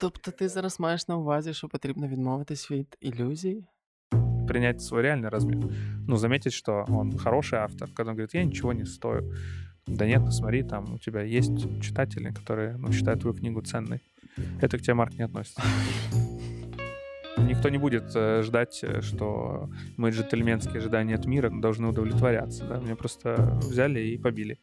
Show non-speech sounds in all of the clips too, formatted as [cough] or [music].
Тобто ти зараз маєш на увазі, що потрібно відмовитись від ілюзій? Принять свой реальный размер. Ну, заметить, что он хороший автор, когда он говорит, я ничего не стою. Да нет, посмотри, там у тебя есть читатели, которые ну, считают твою книгу ценной. Это к тебе, Марк, не относится. Никто не будет э, ждать, э, что мы джентльменские ожидания от мира должны удовлетворяться. Да? Меня просто взяли и побили.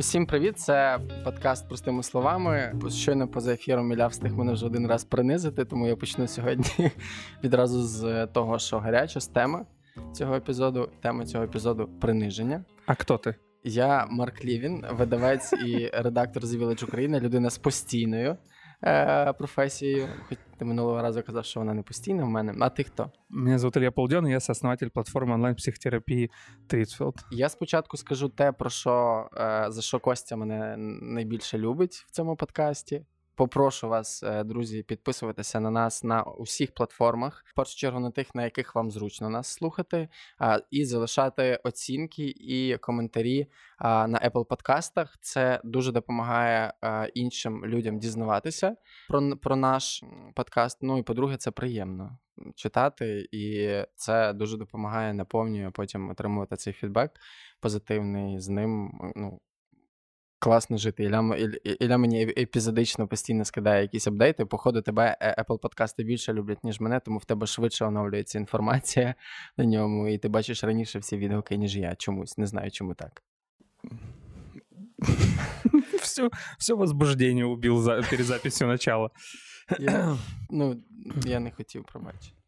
Усім привіт! Це подкаст простими словами. Щойно поза ефіром Ілля встиг мене вже один раз принизити, тому я почну сьогодні [laughs] відразу з того, що гаряча з теми цього епізоду. Тема цього епізоду приниження. А хто ти? Я Марк Лівін, видавець і [laughs] редактор The Village Україна, людина з постійною е, професією. Хоч ти минулого разу казав, що вона не постійна в мене. А ти хто? Мене звати Илья Полден, и я сооснователь платформи онлайн-психотерапії Трітфілд. Я спочатку скажу те, про що е, за що Костя мене найбільше любить в цьому подкасті. Попрошу вас, е, друзі, підписуватися на нас на усіх платформах, в першу чергу на тих, на яких вам зручно нас слухати, і залишати оцінки і коментарі на Apple подкастах. Це дуже допомагає іншим людям дізнаватися про, про наш подкаст. Ну і по-друге, це приємно читати, і це дуже допомагає, наповнює потім отримувати цей фідбек позитивний з ним. Ну, класно жити. Іль- Ілля мені епізодично постійно скидає якісь апдейти. Походу, тебе е, Apple подкасти більше люблять, ніж мене, тому в тебе швидше оновлюється інформація [laughs] на ньому, і ти бачиш раніше всі відгуки, ніж я чомусь. Не знаю, чому так. [laughs] Все, все возбуждение убил за, перед записью начала. Я, [clears throat] ну, я не хотів пробачити.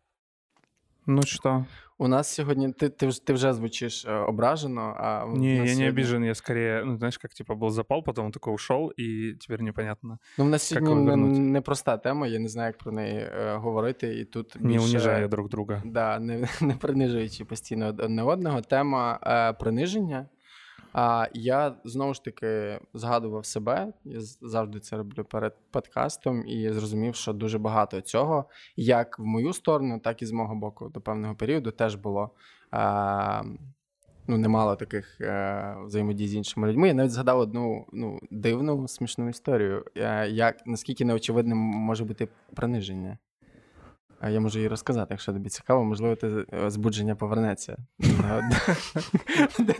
Ну что? У нас сьогодні ти, ти, вже- ти вже звучиш е, ображено, а ні, Не, я не обіжен. обижен, я скорее, ну, знаешь, как типа был запал, потом он такой ушел, и теперь непонятно. Ну, в нас сьогодні не, непроста тема, я не знаю, як про неї е, говорити, і тут Не більше, унижая друг друга. Да, не, [laughs] не принижуючи постійно одне одного. Тема е, приниження. А я знову ж таки згадував себе, я завжди це роблю перед подкастом, і зрозумів, що дуже багато цього, як в мою сторону, так і з мого боку до певного періоду теж було. Е, Ну, немало таких е, взаємодій з іншими людьми. Я навіть згадав одну ну, дивну смішну історію. Е, як наскільки неочевидним може бути приниження. А я можу її розказати, якщо тобі цікаво, можливо, ти е, збудження повернеться до,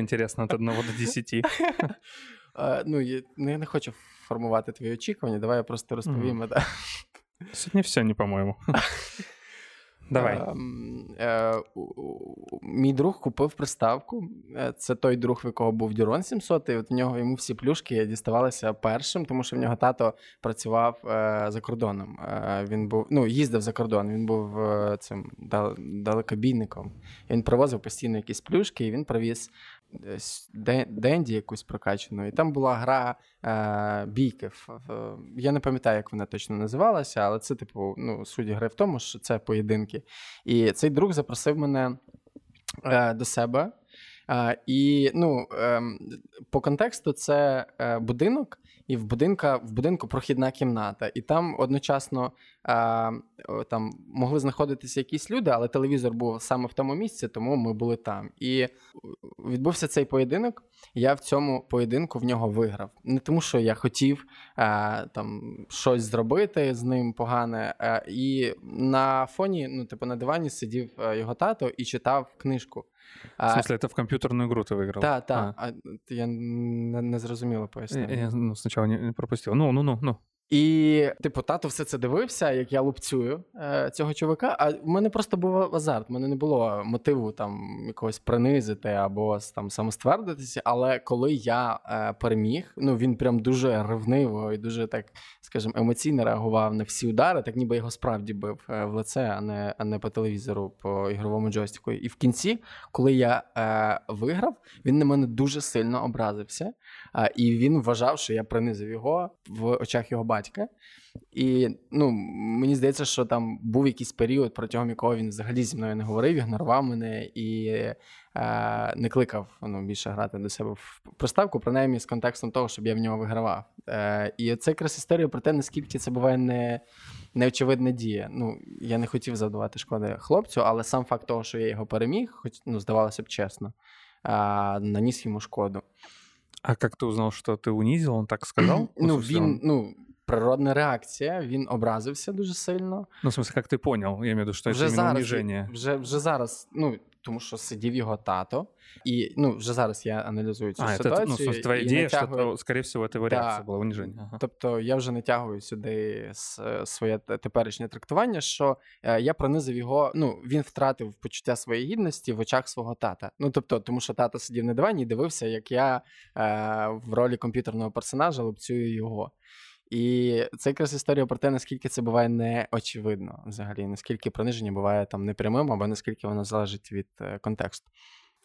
інтересно от 1 до 10? Е, Ну, я, ну, не хочу формувати твої очікування, давай я просто розповім. Сьогодні все не по-моему. Давай. Ем, е, Мій друг купив приставку. Е, Це той друг, в якого був Дюрон 700, і от в нього йому всі плюшки діставалися першим, тому що в нього тато працював е, за кордоном. Він був ну, їздив за кордон. Він був цим дал- далекобійником. Він привозив постійно якісь плюшки, і він привіз Денді якусь прокачану. І там була гра е, бійки. Ф- Я не пам'ятаю, як вона точно називалася, але це, типу, ну, суть гри в тому, що це поєдинки. І цей друг запросив мене е, до себе. Е, і ну, ем, по контексту це е, будинок, і в, будинка, в будинку прохідна кімната. І там одночасно е, там могли знаходитися якісь люди, але телевізор був саме в тому місці, тому ми були там. І відбувся цей поєдинок. Я в цьому поєдинку в нього виграв. Не тому, що я хотів е, там щось зробити з ним погане. Е, і на фоні, ну, типу, на дивані сидів е, його тато і читав книжку. В смысле, это в компьютерную игру ты выиграл? Так, так. А, я не, не зрозуміло А. пояснив. Я, я, ну, сначала не, не пропустил. Ну, ну, ну, ну. І, типу, тато все це дивився, як я лупцюю е, цього чувака. А в мене просто був азарт. В мене не було мотиву там якогось принизити або там самоствердитися. Але коли я е, переміг, ну він прям дуже ревниво і дуже так, скажімо, емоційно реагував на всі удари, так ніби його справді бив е, в лице, а не, а не по телевізору, по ігровому джойстику. І в кінці, коли я е, виграв, він на мене дуже сильно образився. е, і він вважав, що я принизив його в очах його батька. І ну, мені здається, що там був якийсь період, протягом якого він взагалі зі мною не говорив, ігнорував мене і е, не кликав ну, більше грати до себе в приставку, принаймні з контекстом того, щоб я в нього вигравав. Е, і це якраз історія про те, наскільки це буває не, неочевидна дія. Ну, я не хотів завдавати шкоди хлопцю, але сам факт того, що я його переміг, хоч ну, здавалося б чесно, е, наніс йому шкоду. А как ты узнал, что ты унизил? Он так сказал? Ну, в смысле, він, он- ну, природна реакція. Він образився дуже сильно. Ну, в смысле, як ти понял, я виду, що це іменно уніження. Вже, вже зараз, ну, тому що сидів його тато, і ну, вже зараз я аналізую цю а, ситуацію. Це, ну, твоя ідея, натягую... що, скоріше всього, це реакція була уніження. Ага. Тобто я вже натягую сюди своє теперішнє трактування, що е, я пронизив його, ну, він втратив почуття своєї гідності в очах свого тата. Ну, тобто, тому що тато сидів на дивані і дивився, як я е, в ролі комп'ютерного персонажа лупцюю його. І це якраз історія про те, наскільки це буває неочевидно взагалі, наскільки приниження буває там непрямим, або наскільки воно залежить від е, контексту.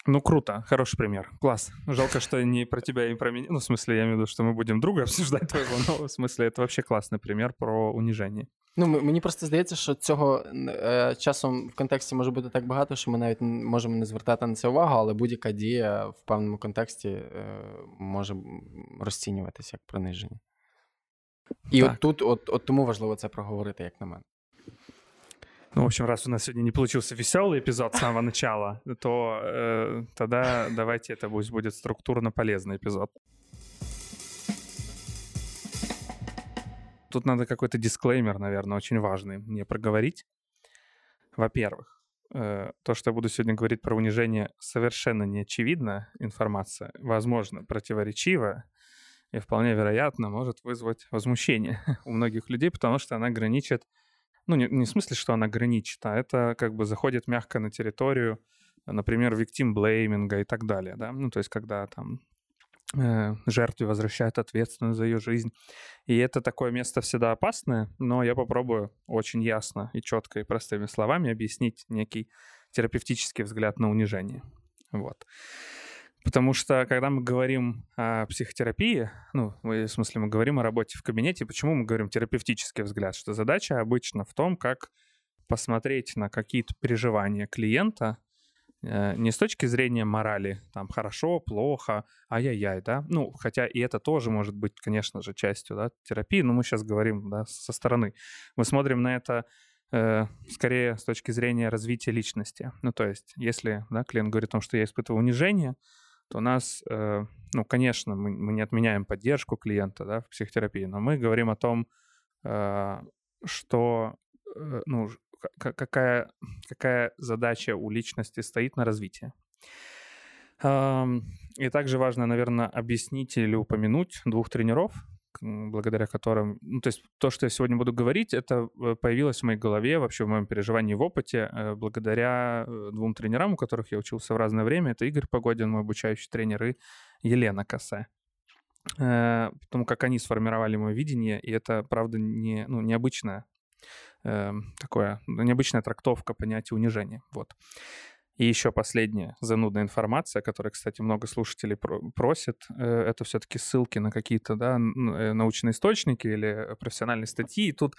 Ну, круто, хороший пример. Класс. Жалко, что не про тебя и про меня. Ну, в смысле, я имею в виду, что мы будем друга [laughs] обсуждать твоего, но в смысле, это вообще классный пример про унижение. Ну, мені просто здається, що цього е, часом в контексті може бути так багато, що ми навіть можемо не звертати на це увагу, але будь-яка дія в певному контексті е, може розцінюватися як приниження. І так. от тут, от, от тому важливо це проговорити, як на мене. Ну, в общем, раз у нас сегодня не получился веселый эпизод с самого [laughs] начала, то э, тогда давайте это пусть будет структурно полезный эпизод. Тут надо какой-то дисклеймер, наверное, очень важный мне проговорить. Во-первых, э, то, что я буду сегодня говорить про унижение, совершенно неочевидная информация, возможно, противоречивая, и вполне вероятно может вызвать возмущение [laughs] у многих людей, потому что она граничит, ну не, не в смысле, что она граничит, а это как бы заходит мягко на территорию, например, victim блейминга и так далее, да, ну то есть когда там э, жертве возвращают ответственность за ее жизнь. И это такое место всегда опасное, но я попробую очень ясно и четко и простыми словами объяснить некий терапевтический взгляд на унижение. Вот. Потому что, когда мы говорим о психотерапии, ну, в смысле, мы говорим о работе в кабинете, почему мы говорим терапевтический взгляд? Что задача обычно в том, как посмотреть на какие-то переживания клиента э, не с точки зрения морали, там, хорошо, плохо, ай-яй-яй, да, ну, хотя и это тоже может быть, конечно же, частью, да, терапии, но мы сейчас говорим, да, со стороны. Мы смотрим на это э, скорее с точки зрения развития личности. Ну, то есть, если, да, клиент говорит о том, что я испытываю унижение, то у нас, э, ну, конечно, мы, не отменяем поддержку клиента да, в психотерапии, но мы говорим о том, э, что, э, ну, какая, какая задача у личности стоит на развитие. И также важно, наверное, объяснить или упомянуть двух тренеров, благодаря которым... Ну, то есть то, что я сегодня буду говорить, это э, появилось в моей голове, вообще в моем переживании в опыте, э, благодаря э, двум тренерам, у которых я учился в разное время. Это Игорь Погодин, мой обучающий тренер, и Елена Косе. Потому как они сформировали мое видение, и это, правда, не, ну, необычное такое, необычная трактовка понятия унижения. Вот. И еще последняя занудная информация, которая, кстати, много слушателей просят, э, это все-таки ссылки на какие-то да, э, научные источники или профессиональные статьи. И тут,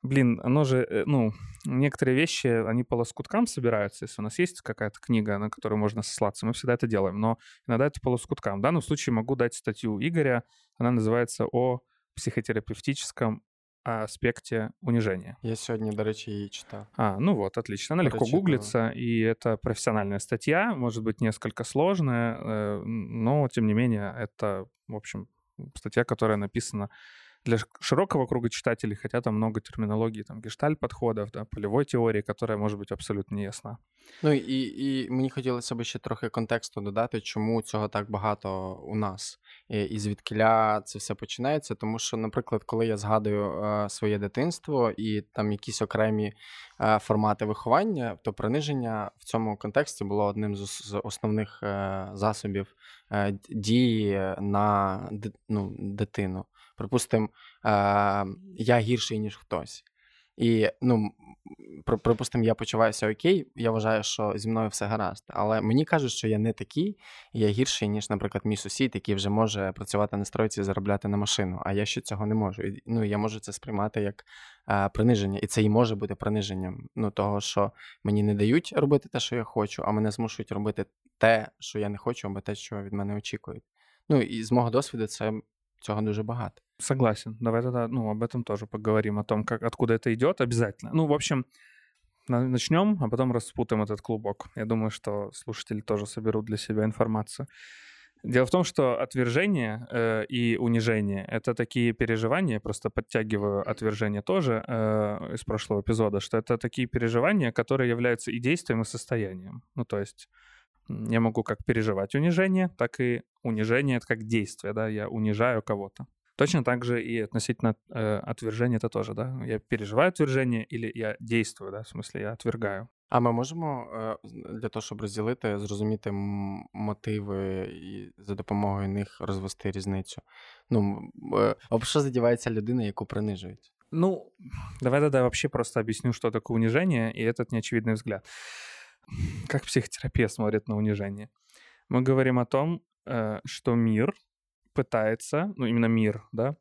блин, оно же, э, ну, некоторые вещи, они по лоскуткам собираются. Если у нас есть какая-то книга, на которую можно сослаться, мы всегда это делаем. Но иногда это по лоскуткам. В данном случае могу дать статью Игоря. Она называется «О психотерапевтическом аспекте унижения. Я сегодня, до речі, її читав. А, ну вот, отлично. Она легко гуглится, и это профессиональная статья, может быть, несколько сложная, э, но, тем не менее, это, в общем, статья, которая написана для широкого круга читателей, хотя там много терминологии, там гештальт-подходов, да, полевой теории, которая може бути абсолютно не ясна. Ну і і мені хотілося б ще трохи контексту додати, чому цього так багато у нас, і, і звідкиля це все починається. Тому що, наприклад, коли я згадую е, своє дитинство і там якісь окремі е, формати виховання, то приниження в цьому контексті було одним з, з основних е, засобів е, дії на ну, дитину припустимо, я гірший, ніж хтось. І, ну, припустимо, я почуваюся окей, я вважаю, що зі мною все гаразд. Але мені кажуть, що я не такий, і я гірший, ніж, наприклад, мій сусід, який вже може працювати на стройці і заробляти на машину. А я ще цього не можу. І, ну, я можу це сприймати як а, приниження. І це і може бути приниженням. Ну, того, що мені не дають робити те, що я хочу, а мене змушують робити те, що я не хочу, або те, що від мене очікують. Ну і з мого досвіду, це цього дуже багато. Согласен. Давай тогда, ну, об этом тоже поговорим, о том, как, откуда это идет, обязательно. Ну, в общем, начнем, а потом распутаем этот клубок. Я думаю, что слушатели тоже соберут для себя информацию. Дело в том, что отвержение э, и унижение — это такие переживания, просто подтягиваю отвержение тоже э, из прошлого эпизода, что это такие переживания, которые являются и действием, и состоянием. Ну, то есть я могу как переживать унижение, так и унижение — это как действие, да, я унижаю кого-то. Точно так же и относительно э, отвержения это тоже, да. Я переживаю отвержение или я действую, да, в смысле я отвергаю. А ми можемо е, для того, щоб розділити, зрозуміти мотиви і за допомогою них розвести різницю. Ну, е, об що задівається людина, яку принижують? Ну, давай тогда вообще просто объясню, что такое унижение, и этот неочевидный взгляд. Как психотерапевт смотрит на унижение? Мы говорим о том, э, что мир пытается, ну именно мир, да,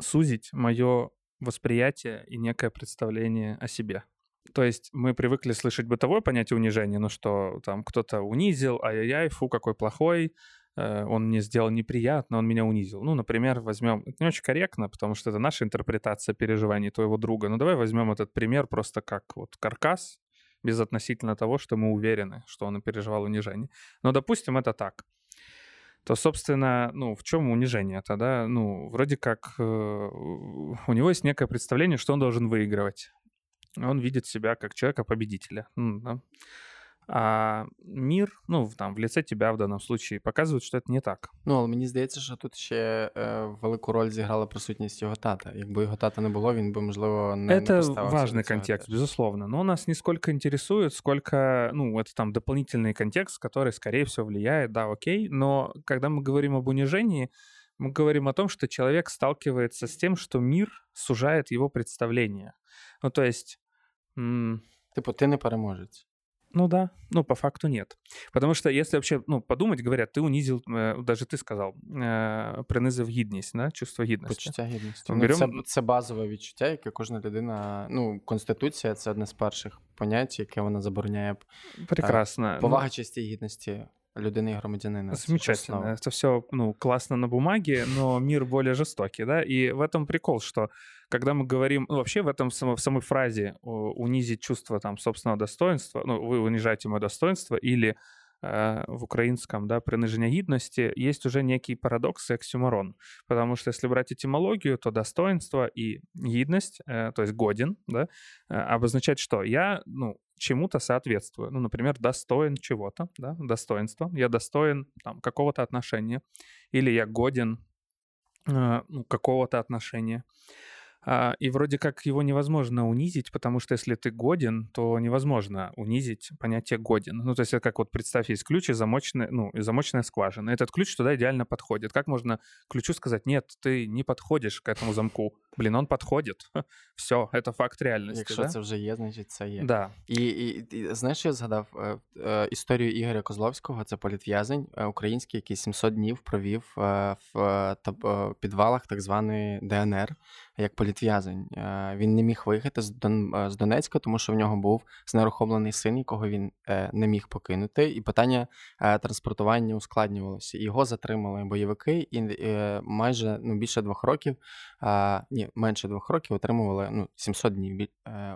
сузить мое восприятие и некое представление о себе. То есть мы привыкли слышать бытовое понятие унижения, ну что там кто-то унизил, ай-яй-яй, фу, какой плохой, э, он мне сделал неприятно, он меня унизил. Ну, например, возьмем, это не очень корректно, потому что это наша интерпретация переживаний твоего друга, но давай возьмем этот пример просто как вот каркас, без относительно того, что мы уверены, что он переживал унижение. Но допустим, это так то, собственно, ну, в чем унижение тогда? Ну, вроде как э, у него есть некое представление, что он должен выигрывать. Он видит себя как человека-победителя. да? А мир, ну, там, в лице тебя в данном случае, показывает, що це не так. Ну, але мені здається, що тут ще е, велику роль зіграла присутність його тата. Якби його тата не було, він би, можливо, не Это не важный контекст, безусловно. Но нас не сколько интересует, сколько, ну, это там дополнительный контекст, который, скорее всего, влияет, да, окей. Но когда мы говорим об унижении, мы говорим о том, что человек сталкивается с тем, что мир сужает его представление. Ну, то есть... М- типу, ти не переможець. Ну да, ну по факту нет. Потому что если вообще, ну, подумать, говорят, ты унизил, э, даже ты сказал, э, принизив гідність, да? чувство гідності. Почуття гідності. Ну, Берем... це, це базове відчуття, яке кожна людина, ну, Конституція це одне з перших понять, яке вона забороняє. Прекрасно. Повага, ну... честі і гідності людины и громадянина. Замечательно. Это все ну, классно на бумаге, но мир более жестокий, да, и в этом прикол, что когда мы говорим, ну, вообще в этом в самой фразе унизить чувство там собственного достоинства, ну, вы унижаете мое достоинство или э, в украинском, да, принижение гидности, есть уже некий парадокс и оксюморон. Потому что если брать этимологию, то достоинство и гидность, э, то есть годен, да, э, обозначает что? Я, ну, чему-то соответствую. Ну, например, достоин чего-то, да, достоинства. Я достоин там, какого-то отношения. Или я годен э, ну, какого-то отношения. А, и вроде как его невозможно унизить, потому что если ты годен, то невозможно унизить понятие годен. Ну, то есть это как вот представь, есть ключ и замочная, ну, и замочная скважина. Этот ключ туда идеально подходит. Как можно ключу сказать, нет, ты не подходишь к этому замку? Блин, он подходит. [laughs] Все, это факт реальности. Якщо да? це вже є, значить це є. Да. І, і, і знаєш, я згадав е, е, історію Ігоря Козловського, це політв'язень е, український, який 700 днів провів в е, підвалах так званої ДНР Як політв'язень. Е, він не міг виїхати е, з Донецька, тому що в нього був знерухомлений син, якого він е, не міг покинути. І питання транспортування ускладнювалося. Його затримали бойовики, і майже ну, більше двох років, ні, менше двох років отримували ну, 700 днів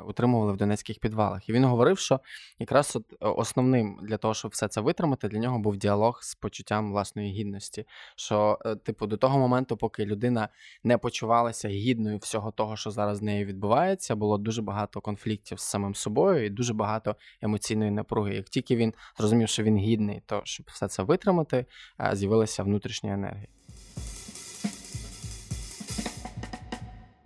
утримували в донецьких підвалах. І він говорив, що якраз от основним для того, щоб все це витримати, для нього був діалог з почуттям власної гідності. Що, типу, до того моменту, поки людина не почувалася гідною причиною всього того, що зараз з нею відбувається, було дуже багато конфліктів з самим собою і дуже багато емоційної напруги. Як тільки він зрозумів, що він гідний, то щоб все це витримати, з'явилася внутрішня енергія.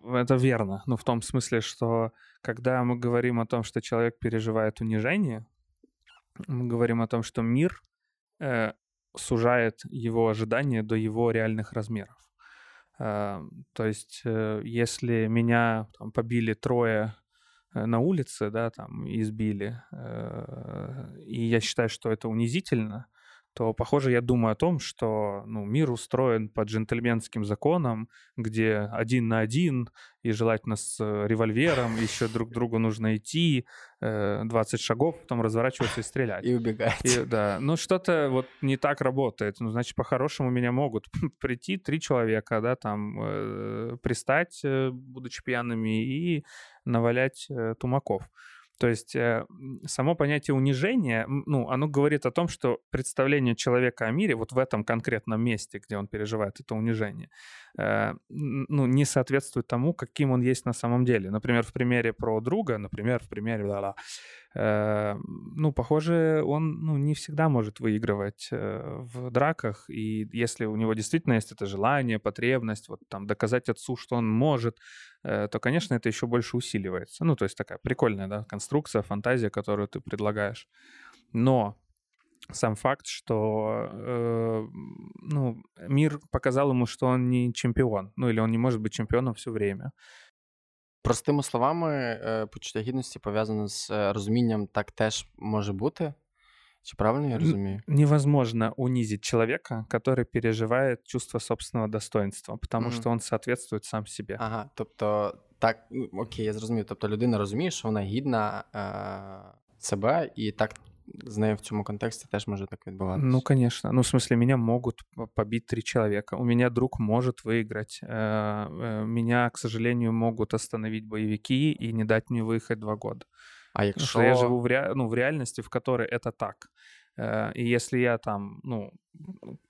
Это верно. Ну, в том смысле, что когда мы говорим о том, что человек переживает унижение, мы говорим о том, что мир э, сужает его ожидания до его реальных размеров. Э, то есть, э, если меня там, побили трое э, на улице, да, там, избили, и я считаю, что это унизительно, то, похоже, я думаю о том, что ну, мир устроен по джентльменским законам, где один на один, и желательно с э, револьвером, еще друг другу нужно идти, 20 э, шагов, потом разворачиваться и стрелять. И убегать. И, да, ну что-то вот не так работает. Ну, значит, по-хорошему меня могут [laughs] прийти три человека, да, там, э, пристать, э, будучи пьяными, и навалять э, тумаков. То есть э, само понятие унижения, ну, оно говорит о том, что представление человека о мире вот в этом конкретном месте, где он переживает это унижение, ну, не соответствует тому, каким он есть на самом деле. Например, в примере про друга, например, в примере, да-да, Э, ну, похоже, он ну, не всегда может выигрывать э, в драках, и если у него действительно есть это желание, потребность, вот там доказать отцу, что он может, э, то, конечно, это еще больше усиливается. Ну, то есть такая прикольная, да, конструкция, фантазия, которую ты предлагаешь. Но сам факт, что э, ну, мир показал ему, что он не чемпион, ну или он не может быть чемпионом все время. Простими словами, е, почуття гідності пов'язане з е, розумінням так теж може бути. Чи правильно я разумею? Невозможно унизить человека, который переживает чувство собственного достоинства, потому mm-hmm. что он соответствует сам себе. Ага, тобто, так, ну, окей, я зрозумів. Тобто людина розуміє, що вона гідна е- себе, і так з нею в цьому контексті теж може так відбуватися. Ну, конечно. Ну, в смысле, меня могут побить три человека. У меня друг может выиграть. Э, э, меня, к сожалению, могут остановить боевики и не дать мне выехать два года. А якщо... Потому я живу в, ре... ну, в реальности, в которой это так. Э, и если я там, ну,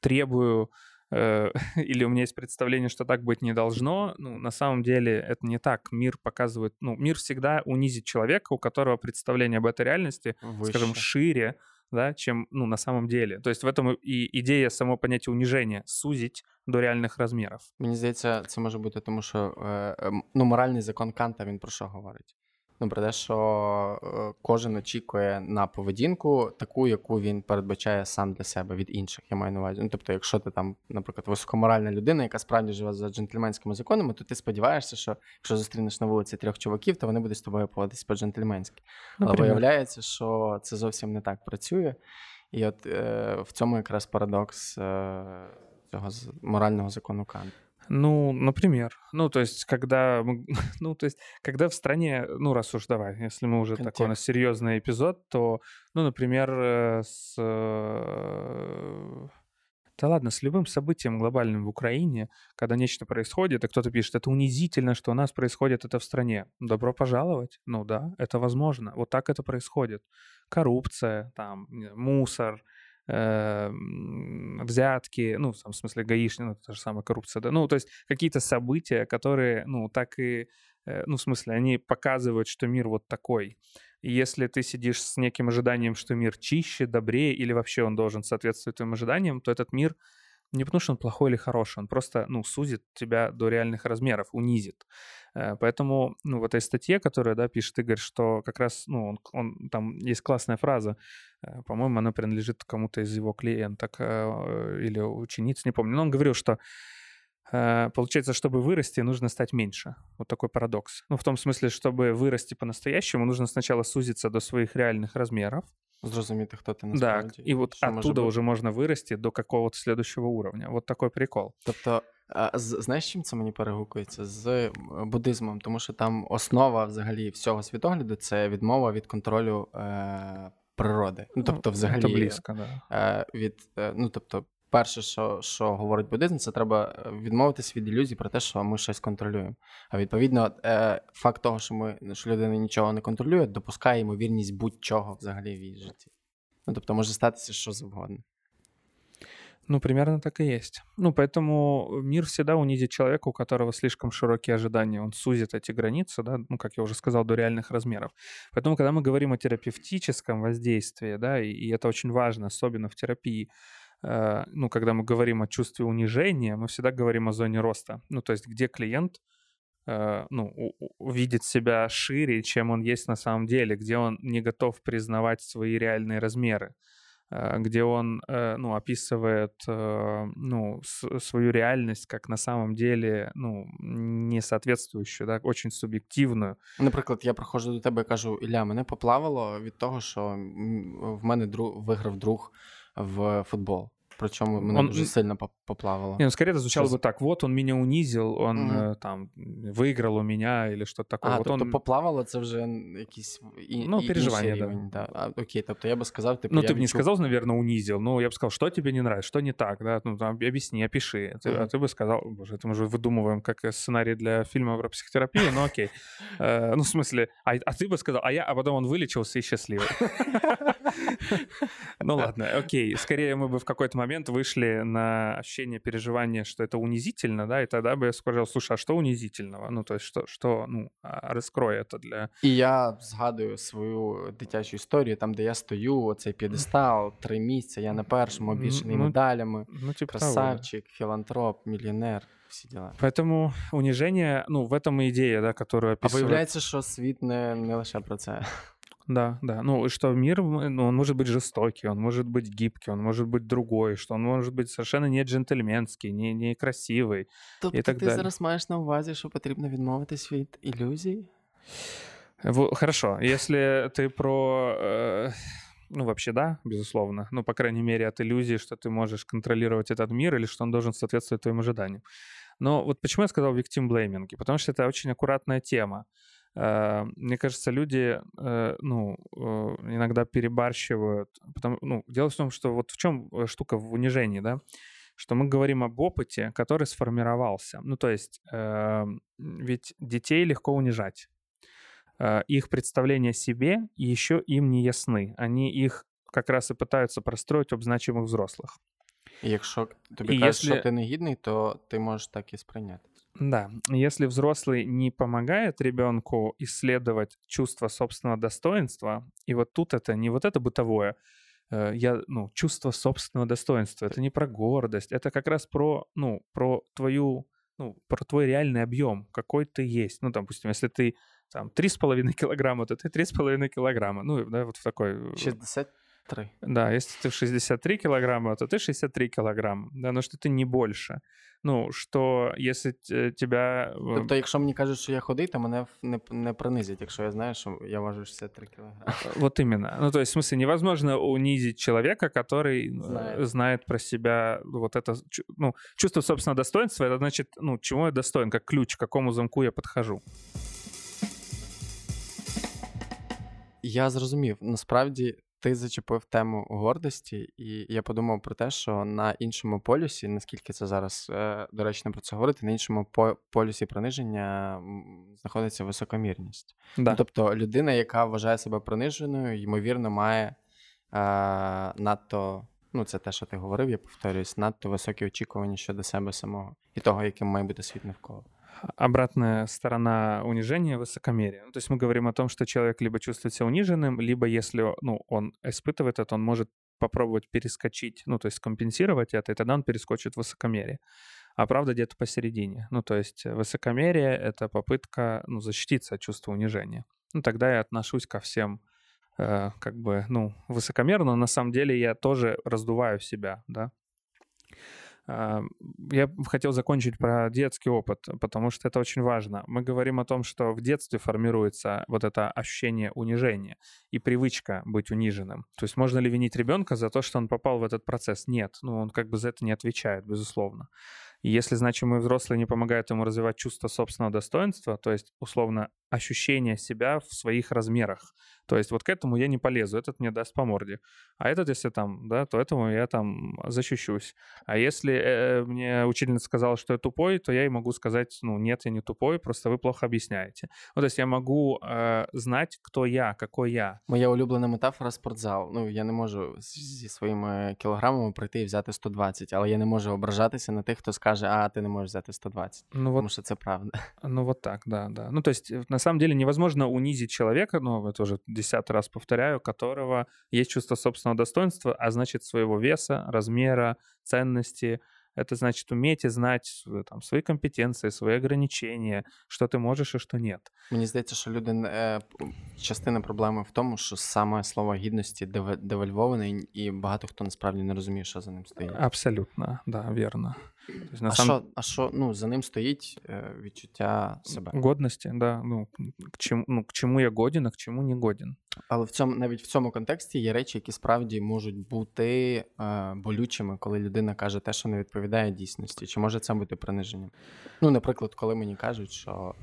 требую или [laughs] у меня есть представление, что так быть не должно. Ну, на самом деле это не так. Мир показывает, ну, мир всегда унизит человека, у которого представление об этой реальности, Выше. скажем, шире, да, чем, ну, на самом деле. То есть в этом и идея самого понятия унижения — сузить до реальних розмірів. Мені здається, це може бути тому, що е, ну, моральний закон Канта він про що говорить? Ну, про те, що е, кожен очікує на поведінку, таку, яку він передбачає сам для себе від інших. Я маю на увазі. Ну, тобто, якщо ти там, наприклад, високоморальна людина, яка справді живе за джентльменськими законами, то ти сподіваєшся, що якщо зустрінеш на вулиці трьох чуваків, то вони будуть з тобою поводитися по-джентльменськи. Але виявляється, що це зовсім не так працює. І от е, в цьому якраз парадокс е, цього морального закону Канта. Ну, например. Ну, то есть, когда [laughs] ну, то есть, когда в стране, ну, раз уж давай, если мы уже Контекст. такой у нас серьезный эпизод, то, ну, например, э, с э, да ладно, с любым событием глобальным в Украине, когда нечто происходит, и кто-то пишет, это унизительно, что у нас происходит это в стране. Добро пожаловать. Ну да, это возможно. Вот так это происходит. Коррупция, там, мусор, взятки, ну, в смысле, гаишник, ну, та же самая коррупция, да, ну, то есть какие-то события, которые, ну, так и, э, ну, в смысле, они показывают, что мир вот такой. И если ты сидишь с неким ожиданием, что мир чище, добрее, или вообще он должен соответствовать твоим ожиданиям, то этот мир не потому, что он плохой или хороший, он просто, ну, сузит тебя до реальных размеров, унизит. Э, поэтому, ну, в этой статье, которую, да, пишет Игорь, что как раз, ну, он, он там есть классная фраза, э, по-моему, она принадлежит кому-то из его клиенток э, или учениц, не помню, но он говорил, что Получается, чтобы вырасти, нужно стать меньше. Вот такой парадокс. Ну, в том смысле, чтобы вырасти по-настоящему, нужно сначала сузиться до своих реальных размеров. Зрозуміти, хто ти насправді. Так, і от оттуда вже можна вирости до какого-то следующего уровня. Вот такой прикол. Тобто Знаєш, чим це мені перегукується? З буддизмом, тому що там основа взагалі всього світогляду це відмова від контролю е, природи. Ну, тобто, взагалі, це близько, да. е, від, е, ну, тобто, перше, що що говорить буддизм, це треба відмовитись від ілюзій про те, що ми щось контролюємо. А відповідно, е, факт того, що ми що людина нічого не контролює, допускає ймовірність будь-чого взагалі в її житті. Ну, тобто, може статися що завгодно. Ну, примерно так и есть. Ну, поэтому мир всегда унизит человека, у которого слишком широкие ожидания. Он сузит эти границы, да, ну, как я уже сказал, до реальных размеров. Поэтому, когда мы говорим о терапевтическом воздействии, да, и, и это очень важно, особенно в терапии, э, ну, когда мы говорим о чувстве унижения, мы всегда говорим о зоне роста. Ну, то есть где клиент э, ну, видит себя шире, чем он есть на самом деле, где он не готов признавать свои реальные размеры. Э, где он э, ну, описывает э, ну, свою реальность как на самом деле ну, не соответствующую, да, очень суб'єктивну. Наприклад, я приходжу до тебе і кажу: Ілля, мене поплавало від того, що в мене друг виграв друг в футбол. причому мене Он- дуже сильно поп- поплавало. Не, ну скорее это звучало Сейчас. бы так, вот он меня унизил, он Мгм. э, там выиграл у меня или что-то такое. А, вот тобто он... поплавало це вже якийсь і, Ну, і переживання, інший да. рівень. Да. А, окей, тобто я би сказав, типу, Ну, я ты бы не відчув- сказал, наверное, унизил, но я бы сказал, что тебе не нравится, что не так, да, ну, там, объясни, опиши. Ты- А Мгм. ты бы сказал, боже, это мы уже выдумываем как э, сценарий для фильма про психотерапию, ну, окей. Э, Ну, в смысле, а, а ты бы сказал, а я, а потом он вылечился и счастливый. [laughs] Ну, ладно, окей. Скорее мы бы в какой-то момент вышли на ощущение переживания, что это унизительно, да, и тогда бы я сказал, слушай, а что унизительного? Ну, то есть что, что ну, а, раскрой это для... І я згадую свою дитячу історію, там, де я стою, оцей п'єдестал, три місця, я на першому, обвішаний Ну, медалями, Ну, типа того, да. красавчик, філантроп, мільйонер, всі діла. Поэтому унижение, ну, в этом и идея, да, которую А описывает... виявляється, що світ не, не лише про це. Да, да. Ну, и что мир, м, ну, он может быть жестокий, он может быть гибкий, он может быть другой, что он может быть совершенно не джентльменский, не, не красивый. Тобто так ти далі. зараз маєш на увазі, що потрібно відмовитись від ілюзій? Во- Хорошо, если ты про... э, Ну, вообще, да, безусловно. Ну, по крайней мере, от иллюзии, что ты можешь контролировать этот мир или что он должен соответствовать твоим ожиданиям. Но вот почему я сказал victim blaming? Потому что это очень аккуратная тема. Э, Мне кажется, люди, э, ну, э, иногда перебарщивают. Потому, ну, дело в том, что вот в чем э, штука в унижении, да? Что мы говорим об опыте, который сформировался. Ну, то есть, э, ведь детей легко унижать э, их представления о себе еще им не ясны. Они их как раз и пытаются простроить об значимых взрослых. І якщо тобі І кажуть, якщо- що ти не гідний, то ти можеш так і сприйняти. Да, если взрослый не помогает ребенку исследовать чувство собственного достоинства, и вот тут это не вот это бытовое, э, я, ну, чувство собственного достоинства, это не про гордость, это как раз про, ну, про твою, ну, про твой реальный объем, какой ты есть. Ну, допустим, если ты там 3,5 килограмма, то ты 3,5 килограмма. Ну, да, вот в такой... Э, 60 3. Да, если ты в 63 килограмма, то ты 63 кілограма, да, но что ты не больше. Ну, что, если тебя э, Тобто, якщо мені кажуть, що я худий, то мене не, не принизять, якщо я знаю, що я важу 63 кілограма. Вот именно. Ну, то есть, в смысле, невозможно унизить человека, который э, знает, знает про себя вот это... Ну, чувство собственного достоинства, это значит, ну, чему я достоин, как ключ, к какому замку я подхожу. Я зрозумів. Насправді ти зачепив тему гордості, і я подумав про те, що на іншому полюсі, наскільки це зараз е, доречно про це говорити, на іншому по- полюсі приниження знаходиться високомірність. Да. Ну, тобто людина, яка вважає себе приниженою, ймовірно, має е, надто, ну це те, що ти говорив, я повторююсь, надто високі очікування щодо себе самого і того, яким має бути світ навколо. Обратная сторона унижения — высокомерие. Ну, то есть мы говорим о том, что человек либо чувствует себя униженным, либо если ну, он испытывает это, он может попробовать перескочить, ну, то есть компенсировать это, и тогда он перескочит в высокомерие. А правда где-то посередине. Ну, то есть высокомерие — это попытка ну, защититься от чувства унижения. Ну, тогда я отношусь ко всем э, как бы, ну, высокомерно, но на самом деле я тоже раздуваю себя, да. А, Я хотел закончить про детский опыт, потому что это очень важно. Мы говорим о том, что в детстве формируется вот это ощущение унижения и привычка быть униженным. То есть можно ли винить ребенка за то, что он попал в этот процесс? Нет, ну он как бы за это не отвечает, безусловно. И если значимые взрослые не помогают ему развивать чувство собственного достоинства, то есть, условно, ощущение себя в своих размерах, то есть вот к этому я не полезу, этот мне даст по морде. А этот, если там, да, то этому я там защищусь. А если э, мне учительница сказала, что я тупой, то я ей могу сказать, ну, нет, я не тупой, просто вы плохо объясняете. Ну, то есть я могу э, знать, кто я, какой я. Моя улюблена метафора спортзал. Ну, я не можу з- зі своїми кілограмами прийти і взяти 120, але я не можу ображатися на тих, хто скаже, а ти не можеш взяти 120. Ну, вот Тому що це правда. Ну, вот так, да, да. Ну, то есть, э, на самом деле, невозможно унизить человека, ну, это уже десятый раз повторяю, у которого есть чувство собственного достоинства, а значит, своего веса, размера, ценности. Это значит уметь и знать э, там, свои компетенции, свои ограничения, что ты можешь и что нет. Мені здається, що люди е, п- частина проблеми в тому, що саме слово гідності деве- девальвоване, і багато хто насправді не розуміє, що за ним стоїть. Абсолютно, да, верно. Тобто, на А сам- що, а що ну, за ним стоїть е, відчуття себе? Годности, да, ну, к чему, ну, к чему я годен, а к чему не годен. Але в цьому навіть в цьому контексті є речі, які справді можуть бути е, болючими, коли людина каже те, що не відповідає дійсності. Чи може це бути приниженням? Ну, наприклад, коли мені кажуть, що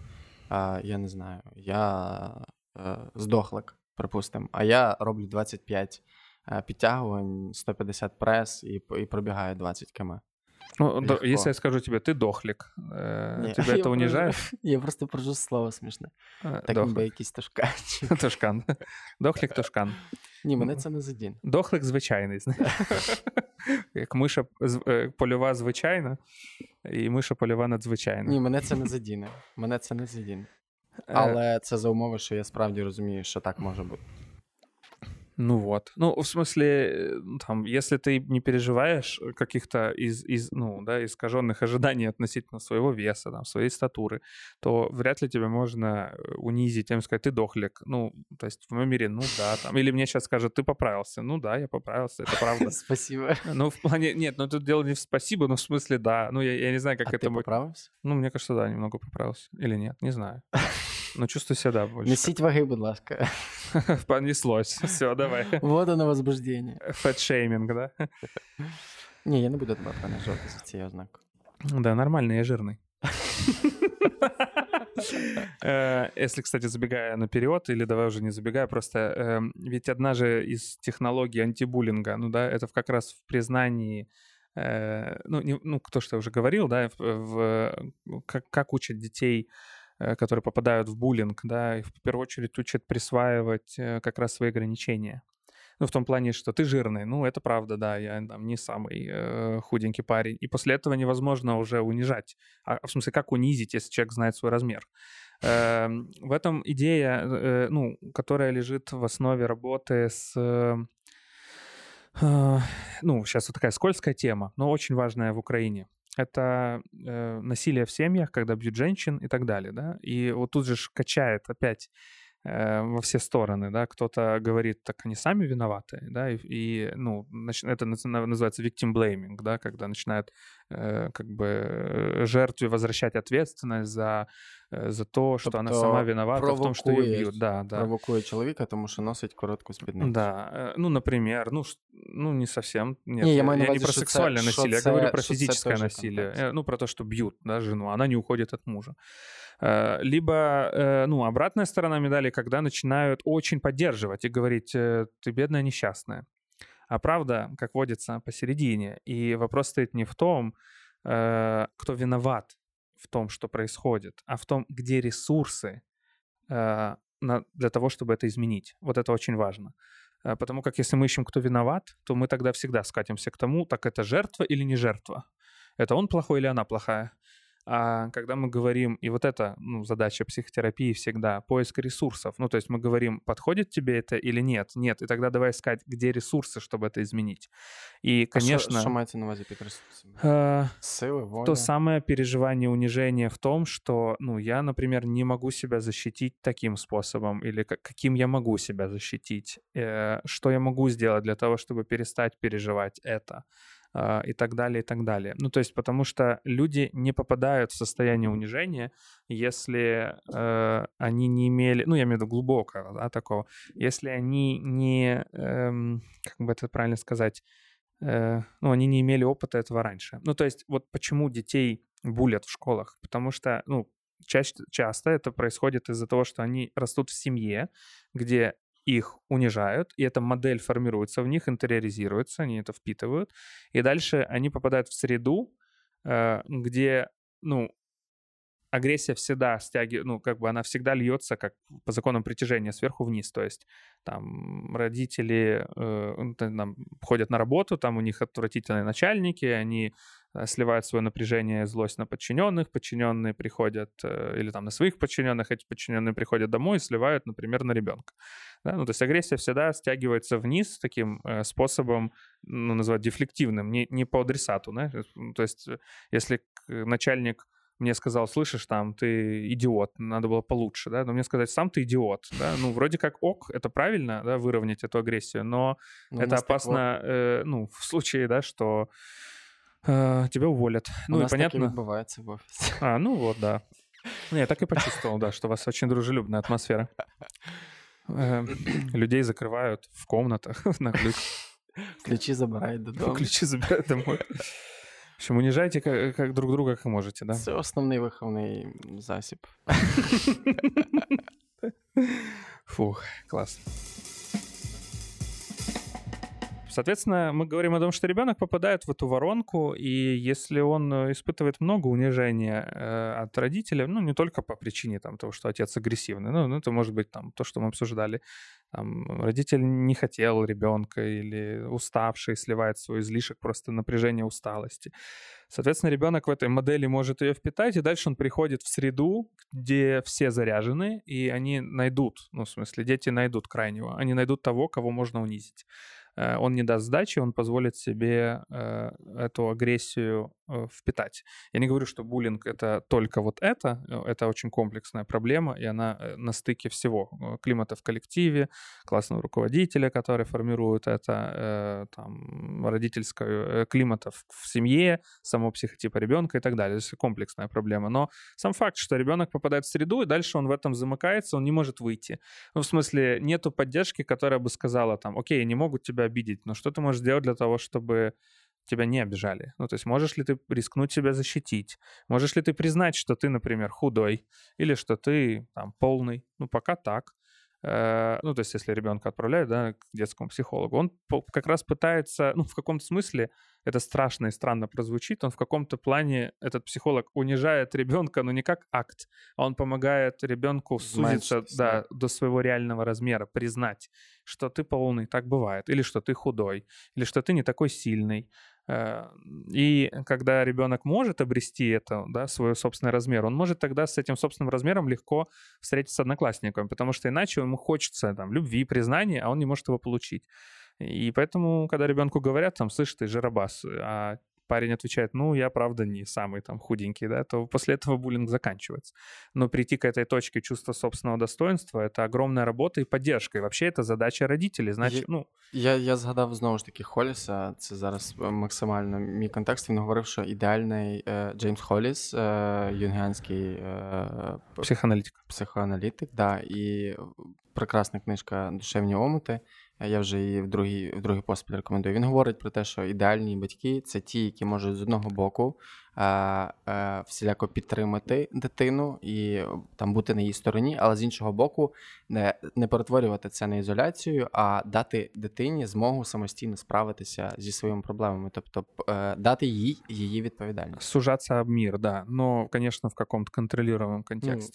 е, я не знаю, я е, здохлик, припустимо, а я роблю 25 е, підтягувань, 150 прес і, і пробігаю 20 км. Ну, да, Легко. если я скажу тебе, ты дохлик, э, Ні, тебя [laughs] я это унижает? просто- Я просто прожу слово смішне. Э, Так дохлик. ніби якийсь тошкач. Тушкан. Дохлик тушкан. Ні, мене це не задіне. Дохлик звичайний, знаєш. Як миша [laughs] з- е, польова звичайна, і миша польова надзвичайна. Ні, мене це не задіне. Мене це не задіне. Е, Але це за умови, що я справді розумію, що так може бути. Ну вот. Ну, в смысле, э, там, если ты не переживаешь каких-то из, из, ну, да, искаженных [laughs] ожиданий относительно своего веса, там, своей статуры, то вряд ли тебя можно э, унизить, тем сказать, ты дохлик. Ну, то есть в моем мире, ну да, там. Или мне сейчас скажут, ты поправился. Ну да, я поправился, это правда. [laughs] Спасибо. [laughs] Ну, в плане, нет, ну тут дело не в спасибо, но в смысле да. Ну, я, я не знаю, как а это ти будет. поправився? Ну, мне кажется, да, немного поправился. Или нет, не знаю. Но чувствую себя, да, больше. Несіть ваги, будь ласка. [laughs] Понеслось. Все, давай. Вода на возбуждення. Фэтшейминг, да? Ні, я не буду тебе принижувати за цією ознакою. Да, нормально, я жирный. Э, Если, кстати, забегая наперед, или давай уже не забегая, просто эм, ведь одна же из технологий антибуллинга, ну да, это в- как раз в признании, э, ну, не- ну, то, что я уже говорил, да, в, в- как, как учат детей, э, которые попадают в буллинг, да, и в первую очередь учат присваивать э, как раз свои ограничения. Ну, в том плане, что ты жирный. Ну, это правда, да, я там не самый э, худенький парень. И после этого невозможно уже унижать. А, в смысле, как унизить, если человек знает свой размер? Эм, в этом идея, э, ну, которая лежит в основе работы с... э, э, ну, сейчас вот такая скользкая тема, но очень важная в Украине. Это э, насилие в семьях, когда бьют женщин и так далее, да. И вот тут же качает опять во все стороны, да, кто-то говорит, так они сами виноваты, да, и, и, ну, нач- это наз- называется victim blaming, да, когда начинают э, как бы э, жертве возвращать ответственность за, э, за то, что она Тобто сама виновата в том, что ее провокує- бьют, да, да. Провокує чоловіка, тому що носить коротку спідницю. Да, э, ну, например, ну, ш- ну не совсем. Нет, Не, я я, маю на не увазі, про що це- сексуальное що насилие, це- я говорю про що це физическое теж насилие. контекст. Э, Ну, про то, что бьют да, жену, она не уходит от мужа. Э, Либо, э, ну, обратная сторона медали, когда начинают очень поддерживать и говорить, э, ты бедная несчастная. А правда, как водится, посередине. И вопрос стоит не в том, кто виноват в том, что происходит, а в том, где ресурсы для того, чтобы это изменить. Вот это очень важно. Потому как если мы ищем, кто виноват, то мы тогда всегда скатимся к тому, так это жертва или не жертва. Это он плохой или она плохая. А когда мы говорим, и вот это ну, задача психотерапии всегда, поиск ресурсов. Ну, то есть мы говорим, подходит тебе это или нет? Нет. И тогда давай искать, где ресурсы, чтобы это изменить. И, А що- конечно, Що, мається на увазі під ресурсами? э, Сили, воля. то самое переживание унижения в том, что, ну, я, например, не могу себя защитить таким способом, или как, каким я могу себя защитить, э, что я могу сделать для того, чтобы перестать переживать это, э, и так далее, и так далее. Ну, то есть, потому что люди не попадают в состояние унижения, если э, они не имели, ну, я имею в виду глубокого, да, такого, если они не, эм, как бы это правильно сказать, э, ну, они не имели опыта этого раньше. Ну, то есть, вот почему детей булят в школах? Потому что, ну, чаще, часто это происходит из-за того, что они растут в семье, где их унижают, и эта модель формируется в них, интериоризируется, они это впитывают, и дальше они попадают в среду, э, где, ну, агрессия всегда стягивает, ну, как бы она всегда льется как по законам притяжения сверху вниз, то есть там родители э, там, ходят на работу, там у них отвратительные начальники, они сливают свое напряжение и злость на подчиненных, подчиненные приходят, э, или там на своих подчиненных, эти подчиненные приходят домой и сливают, например, на ребенка. Да? Ну, то есть агрессия всегда стягивается вниз таким э, способом, ну, называть дефлективным, не, не по адресату, да? Ну, то есть э, если начальник мне сказал, слышишь, там, ты идиот, надо было получше, да, но мне сказать, сам ты идиот, да, ну, вроде как ок, это правильно, да, выровнять эту агрессию, но Ну, у это опасно, э, ну, в случае, да, что э, тебя уволят. У Ну, и нас таке понятно. відбувається в офісі. А, ну вот, да. Не, я так и [laughs] почувствовал, да, что у вас очень дружелюбная атмосфера. Э, [clears throat] Людей закрывают в комнатах [laughs] на ключ. Ключі забирають додому. Ключи забирают домой. В общем, унижайте как, как друг друга, как можете, да? Це основний виховний засіб. [laughs] Фух, класс. Соответственно, мы говорим о том, что ребенок попадает в эту воронку, и если он э, испытывает много унижения э, от родителя, ну, не только по причине там, того, что отец агрессивный, ну, ну, это может быть там то, что мы обсуждали, там, родитель не хотел ребенка или уставший, сливает свой излишек просто напряжения усталости. Соответственно, ребенок в этой модели может ее впитать, и дальше он приходит в среду, где все заряжены, и они найдут, ну, в смысле, дети найдут крайнего, они найдут того, кого можно унизить. Э, Он не даст сдачи, он позволит себе э, эту агрессию впитать. Я не говорю, что буллинг — это только вот это, э, это очень комплексная проблема, и она э, на стыке всего. Э, Климата в коллективе, классного руководителя, который формирует это, э, там, родительского э, климата в семье, самого психотипа ребенка и так далее. Это комплексная проблема. Но сам факт, что ребенок попадает в среду, и дальше он в этом замыкается, он не может выйти. Ну, в смысле, нету поддержки, которая бы сказала там, окей, не могут тебя обидеть, но что ты можешь сделать для того, чтобы тебя не обижали? Ну, то есть можешь ли ты рискнуть себя защитить? Можешь ли ты признать, что ты, например, худой или что ты там полный? Ну, пока так. Э, Ну, то есть если ребенка отправляют да, к детскому психологу, он как раз пытается, ну, в каком-то смысле, это страшно и странно прозвучит, он в каком-то плане, этот психолог унижает ребенка, но не как акт, а он помогает ребенку сузиться да, до своего реального размера, признать, что ты полный, так бывает, или что ты худой, или что ты не такой сильный. Э, И когда ребенок может обрести это, да, свой собственный размер, он может тогда с этим собственным размером легко встретиться с одноклассником, потому что иначе ему хочется там, любви, признания, а он не может его получить. И поэтому, когда ребенку говорят, там, слышь, ты жиробас, а парень отвечает, ну, я, правда, не самый там худенький, да, то после этого буллинг заканчивается. Но прийти к этой точке чувства собственного достоинства — это огромная работа и поддержка. И вообще это задача родителей. Значит, Є- ну, Я, я згадав знову ж таки Холіса. Це зараз е, максимально мій контекст. Він говорив, що ідеальний е, Джеймс Холіс, е, юнгіанський е, п- психоаналитик. психоаналітик, да, і прекрасна книжка Душевні омути. Я вже її в другий, в другий поспіль рекомендую. Він говорить про те, що ідеальні батьки це ті, які можуть з одного боку е, е, всіляко підтримати дитину і е, там бути на її стороні, але з іншого боку, не, не перетворювати це на ізоляцію, а дати дитині змогу самостійно справитися зі своїми проблемами, тобто е, дати їй її відповідальність. Сужаться об мир, да. Но, конечно, в каком-то контролируемом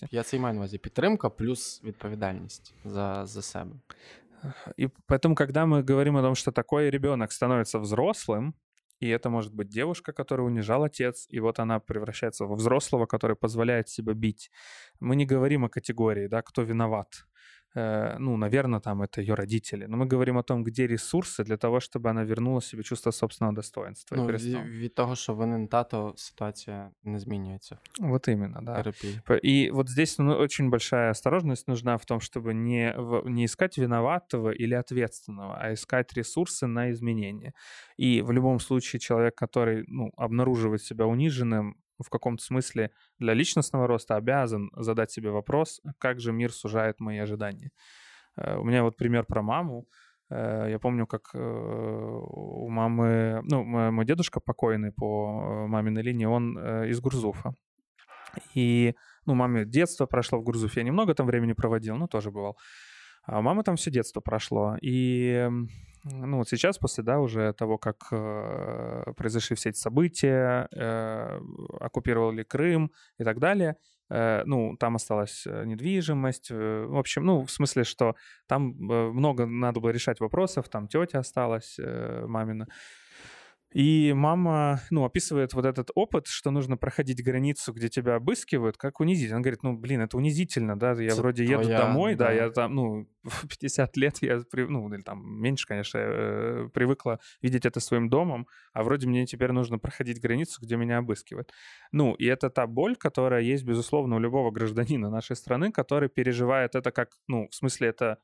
Ну, я це і маю на увазі підтримка плюс відповідальність за, за себе. И поэтому, когда мы говорим о том, что такой ребенок становится взрослым, и это может быть девушка, которую унижал отец, и вот она превращается во взрослого, который позволяет себя бить. Мы не говорим о категории, да, кто виноват. Э, Ну, наверное, там это ее родители. Но мы говорим о том, где ресурсы для того, чтобы она вернула себе чувство собственного достоинства. и Ну, перестала. від, від того, що винен тато, ситуація не змінюється. Вот именно, да. Терапії. П- И вот здесь ну, очень большая осторожность нужна в том, чтобы не, в- не искать виноватого или ответственного, а искать ресурсы на изменения. И в любом случае человек, который ну, обнаруживает себя униженным, в каком-то смысле для личностного роста обязан задать себе вопрос, как же мир сужает мои ожидания. Э, У меня вот пример про маму. Э, Я помню, как э, у мамы, ну, мой дедушка покойный по маминой линии, он из Гурзуфа. И, ну, маме детство прошло в Гурзуфе. Я немного там времени проводил, ну, тоже бывал. А у мамы там все детство прошло. И, ну, вот сейчас, после, да, уже того, как э, произошли все эти события, э, оккупировали Крым и так далее, э, ну, там осталась э, недвижимость. э, В общем, ну, в смысле, что там э, много надо было решать вопросов, там тетя осталась э, мамина. И мама, ну, описывает вот этот опыт, что нужно проходить границу, где тебя обыскивают, как унизить. Она говорит, ну, блин, это унизительно, да, я Это вроде еду твоя, домой, да. да. я там, ну, [laughs] в 50 лет я, ну, или там меньше, конечно, э, привыкла видеть это своим домом, а вроде мне теперь нужно проходить границу, где меня обыскивают. Ну, и это та боль, которая есть, безусловно, у любого гражданина нашей страны, который переживает это как, ну, в смысле, это,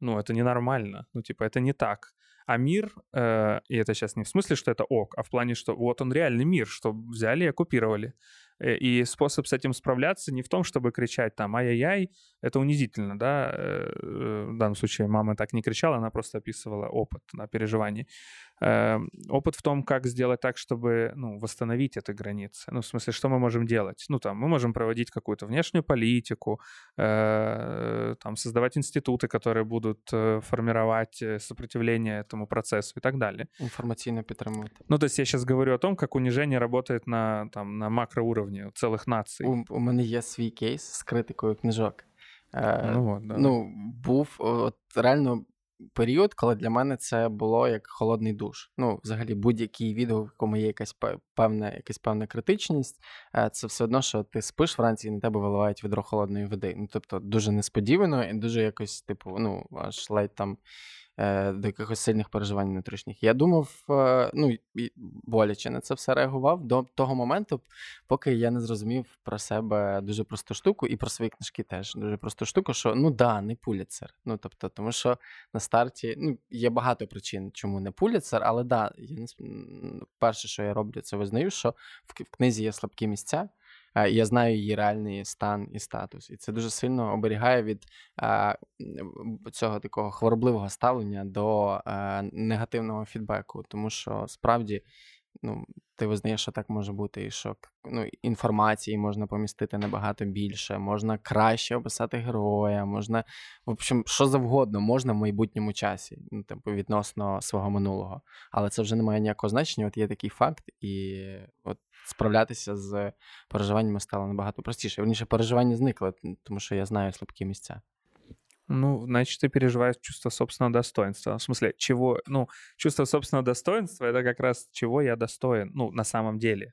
ну, это ненормально, ну, типа, это не так. А мир, э, и это сейчас не в смысле, что это ок, а в плане, что вот он реальный мир, что взяли и оккупировали. Э, и способ с этим справляться не в том, чтобы кричать там «ай-яй-яй», это унизительно, да, э, в данном случае мама так не кричала, она просто описывала опыт на переживании. Эм, опыт в том, как сделать так, чтобы ну, восстановить эти границы. Ну, в смысле, что мы можем делать? Ну, там, мы можем проводить какую-то внешнюю политику, э, там, создавать институты, которые будут э, формировать э, сопротивление этому процессу и так далее. Информаційно підтримувати. Ну, то есть я сейчас говорю о том, как унижение работает на, там, на макроуровне целых наций. У, у мене є свій кейс з критикою книжок. Е, Ну, вот, да. ну, був от реально період, коли для мене це було як холодний душ. Ну, взагалі, будь-який відео, в якому є якась певна, якась певна критичність, е, це все одно, що ти спиш вранці і на тебе виливають відро холодної води. Ну, тобто, дуже несподівано і дуже якось, типу, ну, аж ледь там. Е, До якихось сильних переживань внутрішніх. Я думав, е, ну і боляче на це все реагував до того моменту, поки я не зрозумів про себе дуже просту штуку, і про свої книжки теж дуже просту штуку, що ну да, не пуліцер. Ну тобто, тому що на старті ну, є багато причин, чому не пуліцер, але да, я не перше, що я роблю, це визнаю, що в, в книзі є слабкі місця. Я знаю її реальний стан і статус, і це дуже сильно оберігає від цього такого хворобливого ставлення до е, негативного фідбеку, тому що справді ну, ти визнаєш, що так може бути, і що ну, інформації можна помістити набагато більше, можна краще описати героя, можна, в общем, що завгодно можна в майбутньому часі, ну, типу, відносно свого минулого. Але це вже не має ніякого значення. От є такий факт, і от справлятися з переживаннями стало набагато простіше. Верніше, переживання зникли, тому що я знаю слабкі місця. Ну, значит, ты переживаешь чувство собственного достоинства. В смысле, чего? Ну, чувство собственного достоинства — это как раз чего я достоин, ну, на самом деле.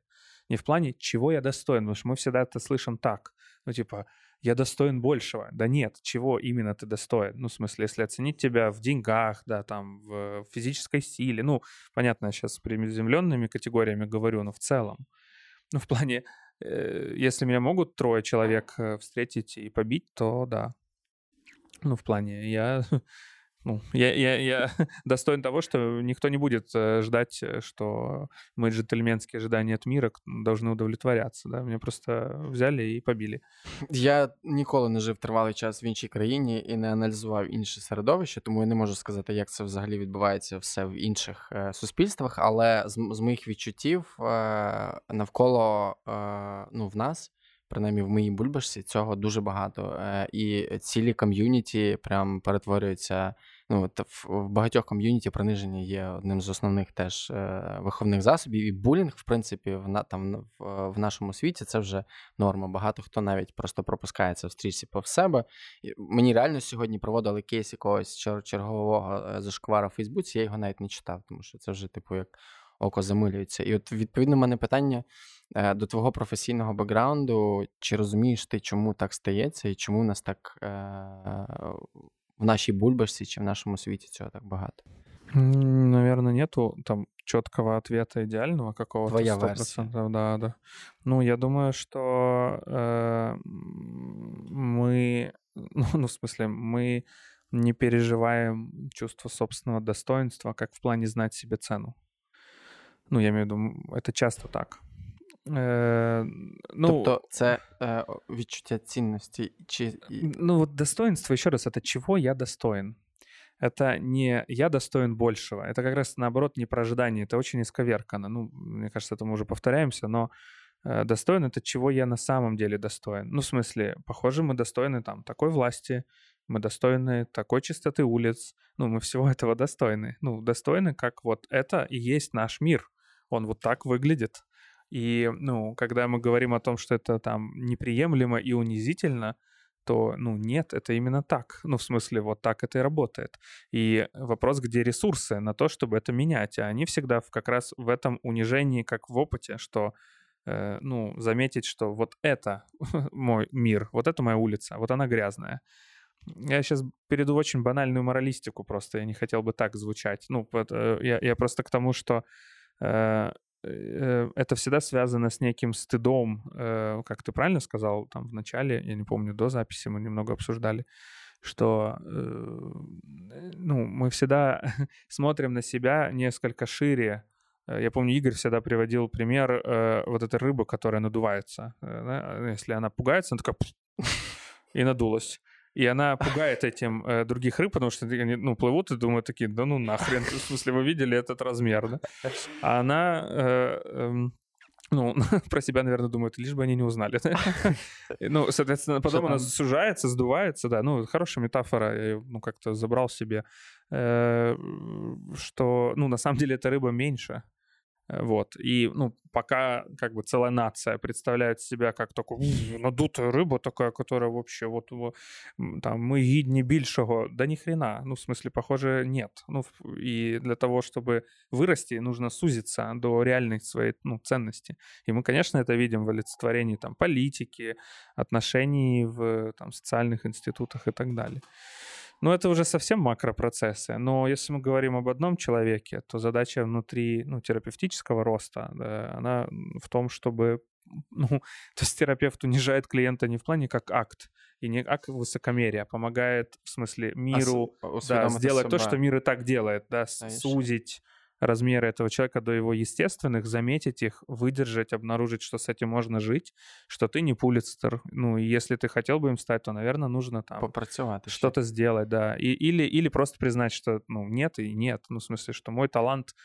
Не в плане, чего я достоин, потому что мы всегда это слышим так. Ну, типа, я достоин большего. Да нет, чего именно ты достоин? Ну, в смысле, если оценить тебя в деньгах, да, там, в физической силе. Ну, понятно, я сейчас с приземленными категориями говорю, но в целом. Ну, в плане, э, если меня могут трое человек э, встретить и побить, то да, ну, в плане, я, [laughs] ну, я, я, я [laughs] достоин того, что никто не будет э, ждать, э, что мои джентльменские ожидания от мира к- должны удовлетворяться, да, меня просто взяли и побили. Я ніколи не жив тривалий час в іншій країні і не аналізував інше середовище, тому я не можу сказати, як це взагалі відбувається все в інших е, суспільствах. Але з, м- з моїх відчуттів е, навколо е, ну, в нас, принаймні в моїй бульбашці, цього дуже багато. Е, і цілі ком'юніті прям перетворюються. Ну, в, багатьох ком'юніті приниження є одним з основних теж е, виховних засобів. І булінг, в принципі, в, там, в, нашому світі це вже норма. Багато хто навіть просто пропускає це в стрічці по себе. Мені реально сьогодні проводили кейс якогось чергового е, зашквара в Фейсбуці, я його навіть не читав, тому що це вже, типу, як око замилюється. І от відповідно в мене питання е, до твого професійного бекграунду: чи розумієш ти, чому так стається, і чому в нас так е, в нашій бульбашці чи в нашому світі цього так багато? Наверное, нету там четкого ответа идеального какого-то. Твоя 100%, версия. Да, да. Ну, я думаю, что э, мы, ну, ну, в смысле, мы не переживаем чувство собственного достоинства, как в плане знать себе цену. Ну, я имею в виду, м, это часто так. Э, ну, тобто, це е, відчуття цінності, чи і- ну вот достоинство, еще раз, это чего я достоин. Это не я достоин большего. Это как раз наоборот не про ожидание. Это очень исковеркано. Ну, мне кажется, это мы уже повторяемся, но э, достоин это чего я на самом деле достоин. Ну, в смысле, похоже, мы достойны там такой власти, мы достойны такой чистоты улиц. Ну, мы всего этого [laughs] достойны. Ну, достойны, как вот это и есть наш мир. он вот так выглядит. И, ну, когда мы говорим о том, что это там неприемлемо и унизительно, то, ну, нет, это именно так. Ну, в смысле, вот так это и работает. И вопрос, где ресурсы на то, чтобы это менять. А они всегда в- как раз в этом унижении, как в опыте, что, э, ну, заметить, что вот это [laughs] мой мир, вот это моя улица, вот она грязная. Я сейчас перейду в очень банальную моралистику просто, я не хотел бы так звучать. Ну, э, я, я просто к тому, что это всегда связано с неким стыдом, э, как ты правильно сказал там в начале, я не помню, до записи мы немного обсуждали, что э, ну, мы всегда [laughs] смотрим на себя несколько шире. Э, я помню, Игорь всегда приводил пример э, вот этой рыбы, которая надувается. Э? Если она пугается, она такая [laughs] и надулась. И она пугает этим э, других рыб, потому что они ну, плывут и думают такие, да ну нахрен, в смысле вы видели этот размер, да? А она э, э, ну, [laughs] про себя, наверное, думают, лишь бы они не узнали. ну, соответственно, потом она сужается, сдувается, да. Ну, хорошая метафора, я ее, ну, как-то забрал себе, э, что, ну, на самом деле эта рыба меньше, вот. И, ну, пока как бы целая нация представляет себя как такую надутую рыбу такая, которая вообще вот там мы гідні більшого. Да ни хрена. Ну, в смысле, похоже, нет. Ну, и для того, чтобы вырасти, нужно сузиться до реальной своей ну, ценности. И мы, конечно, это видим в олицетворении там политики, отношений в там, социальных институтах и так далее. Ну, это уже совсем макропроцессы. Но если мы говорим об одном человеке, то задача внутри ну, терапевтического роста, да, она в том, чтобы ну, [laughs] то есть терапевт унижает клиента не в плане как акт, и не как высокомерие, а помогает, в смысле, миру а, да, сделать то, что мир и так делает, да, сузить размеры этого человека до его естественных, заметить их, выдержать, обнаружить, что с этим можно жить, что ты не пулицтер. Ну, и если ты хотел бы им стать, то, наверное, нужно там что-то сделать, да. И, или, или просто признать, что, ну, нет и нет. Ну, в смысле, что мой талант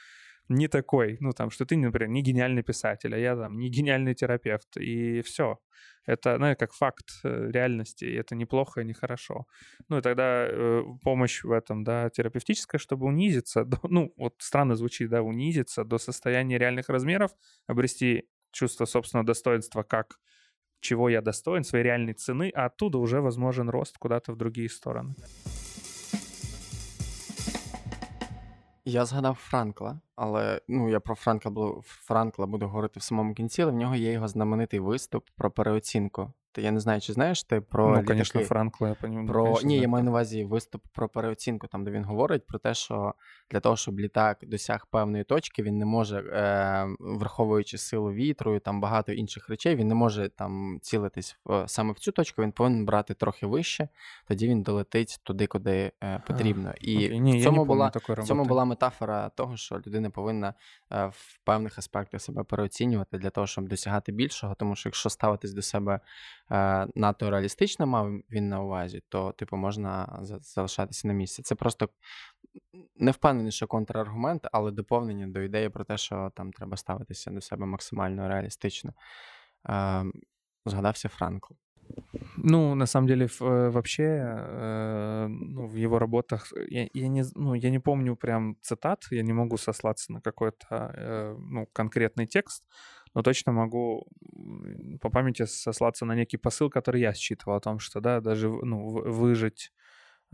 не такой, ну, там, что ты, например, не гениальный писатель, а я там не гениальный терапевт, и все. Это, ну, как факт э, реальности, и это неплохо и нехорошо. Ну, и тогда э, помощь в этом, да, терапевтическая, чтобы унизиться, до, [laughs] ну, вот странно звучит, да, унизиться до состояния реальных размеров, обрести чувство собственного достоинства как чего я достоин, своей реальной цены, а оттуда уже возможен рост куда-то в другие стороны. Я згадав Франкла, але ну я про Франкла Франкла буду говорити в самому кінці, але в нього є його знаменитий виступ про переоцінку. Я не знаю, чи знаєш ти про Ну, звісно, Франкла, я понімаю. Про конечно, ні, я маю на увазі виступ про переоцінку, там де він говорить про те, що для того, щоб літак досяг певної точки, він не може, е, враховуючи силу вітру і там багато інших речей, він не може там цілитись в, саме в цю точку. Він повинен брати трохи вище, тоді він долетить туди, куди е, потрібно. А, і ні, в цьому була в цьому була метафора того, що людина повинна е, в певних аспектах себе переоцінювати для того, щоб досягати більшого, тому що якщо ставитись до себе. Е, надто реалістично мав він на увазі, то типу можна залишатися на місці. Це просто не впевнений, що контраргумент, але доповнення до ідеї про те, що там треба ставитися до себе максимально реалістично. Е, згадався Франкл. Ну, на самом деле, э, вообще, э, ну, в его работах, я, я, не, ну, я не помню прям цитат, я не могу сослаться на какой-то э, ну, конкретный текст, но точно могу по памяти сослаться на некий посыл, который я считывал о том, что, да, даже ну, выжить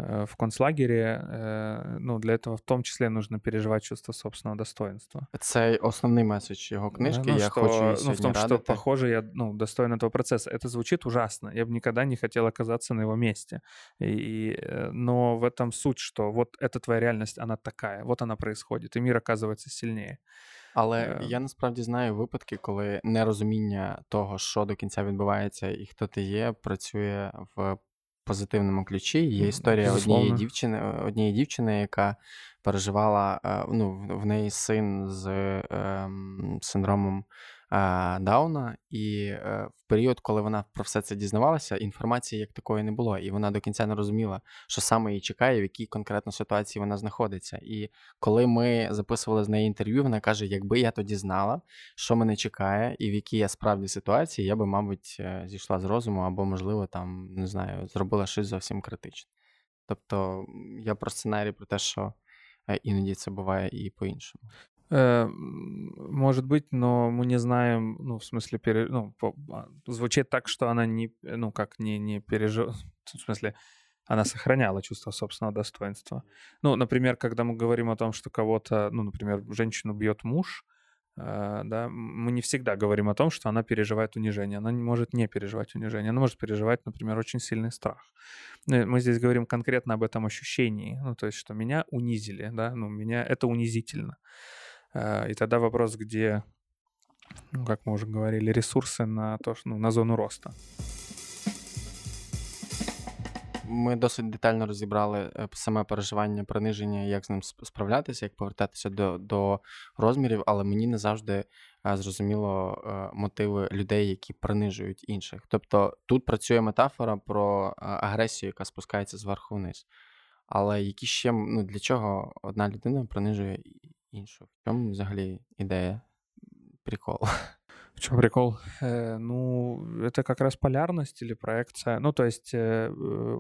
Э, в концлагере, э, ну, для этого в том числе нужно переживать чувство собственного достоинства. Это основный месседж его книжки. Ну, я что, хочу ну, в том, радити. что, похоже, я ну, достоин этого процесса. Это звучит ужасно. Я бы никогда не хотел оказаться на его месте. И, э, но в этом суть, что вот эта твоя реальность, она такая, вот она происходит, и мир оказывается сильнее. Але я насправді знаю випадки, коли нерозуміння того, що до кінця відбувається, і хто ти є, працює в позитивному ключі. Є історія однієї дівчини, однієї дівчини, яка переживала е, ну, в неї син з ем, синдромом Дауна, і е, в період, коли вона про все це дізнавалася, інформації як такої не було, і вона до кінця не розуміла, що саме її чекає, в якій конкретно ситуації вона знаходиться. І коли ми записували з нею інтерв'ю, вона каже: якби я тоді знала, що мене чекає, і в якій я справді ситуації, я би, мабуть, е, зійшла з розуму, або, можливо, там не знаю, зробила щось зовсім критичне. Тобто я про сценарій про те, що е, іноді це буває і по-іншому. Э, может быть, но мы не знаем, ну, в смысле, пере, ну, по, а, звучит так, что она не, ну, как не, не пережила, в смысле, она сохраняла чувство собственного достоинства. Ну, например, когда мы говорим о том, что кого-то, ну, например, женщину бьет муж, э, да, мы не всегда говорим о том, что она переживает унижение. Она не может не переживать унижение. Она может переживать, например, очень сильный страх. Ну, мы здесь говорим конкретно об этом ощущении, ну, то есть, что меня унизили, да, ну, меня это унизительно. Э, и тогда вопрос, где, ну, как мы уже говорили, ресурсы на, то, ну, на зону роста. ми досить детально розібрали е, саме переживання приниження, як з ним справлятися, як повертатися до до розмірів, але мені не завжди е, зрозуміло е, мотиви людей, які принижують інших. Тобто тут працює метафора про агресію, яка спускається зверху вниз. Але які ще ну, для чого одна людина принижує іншу? В чому взагалі ідея прикол? [laughs] В чем прикол? Э, ну, это как раз полярность или проекция. Ну, то есть э, э,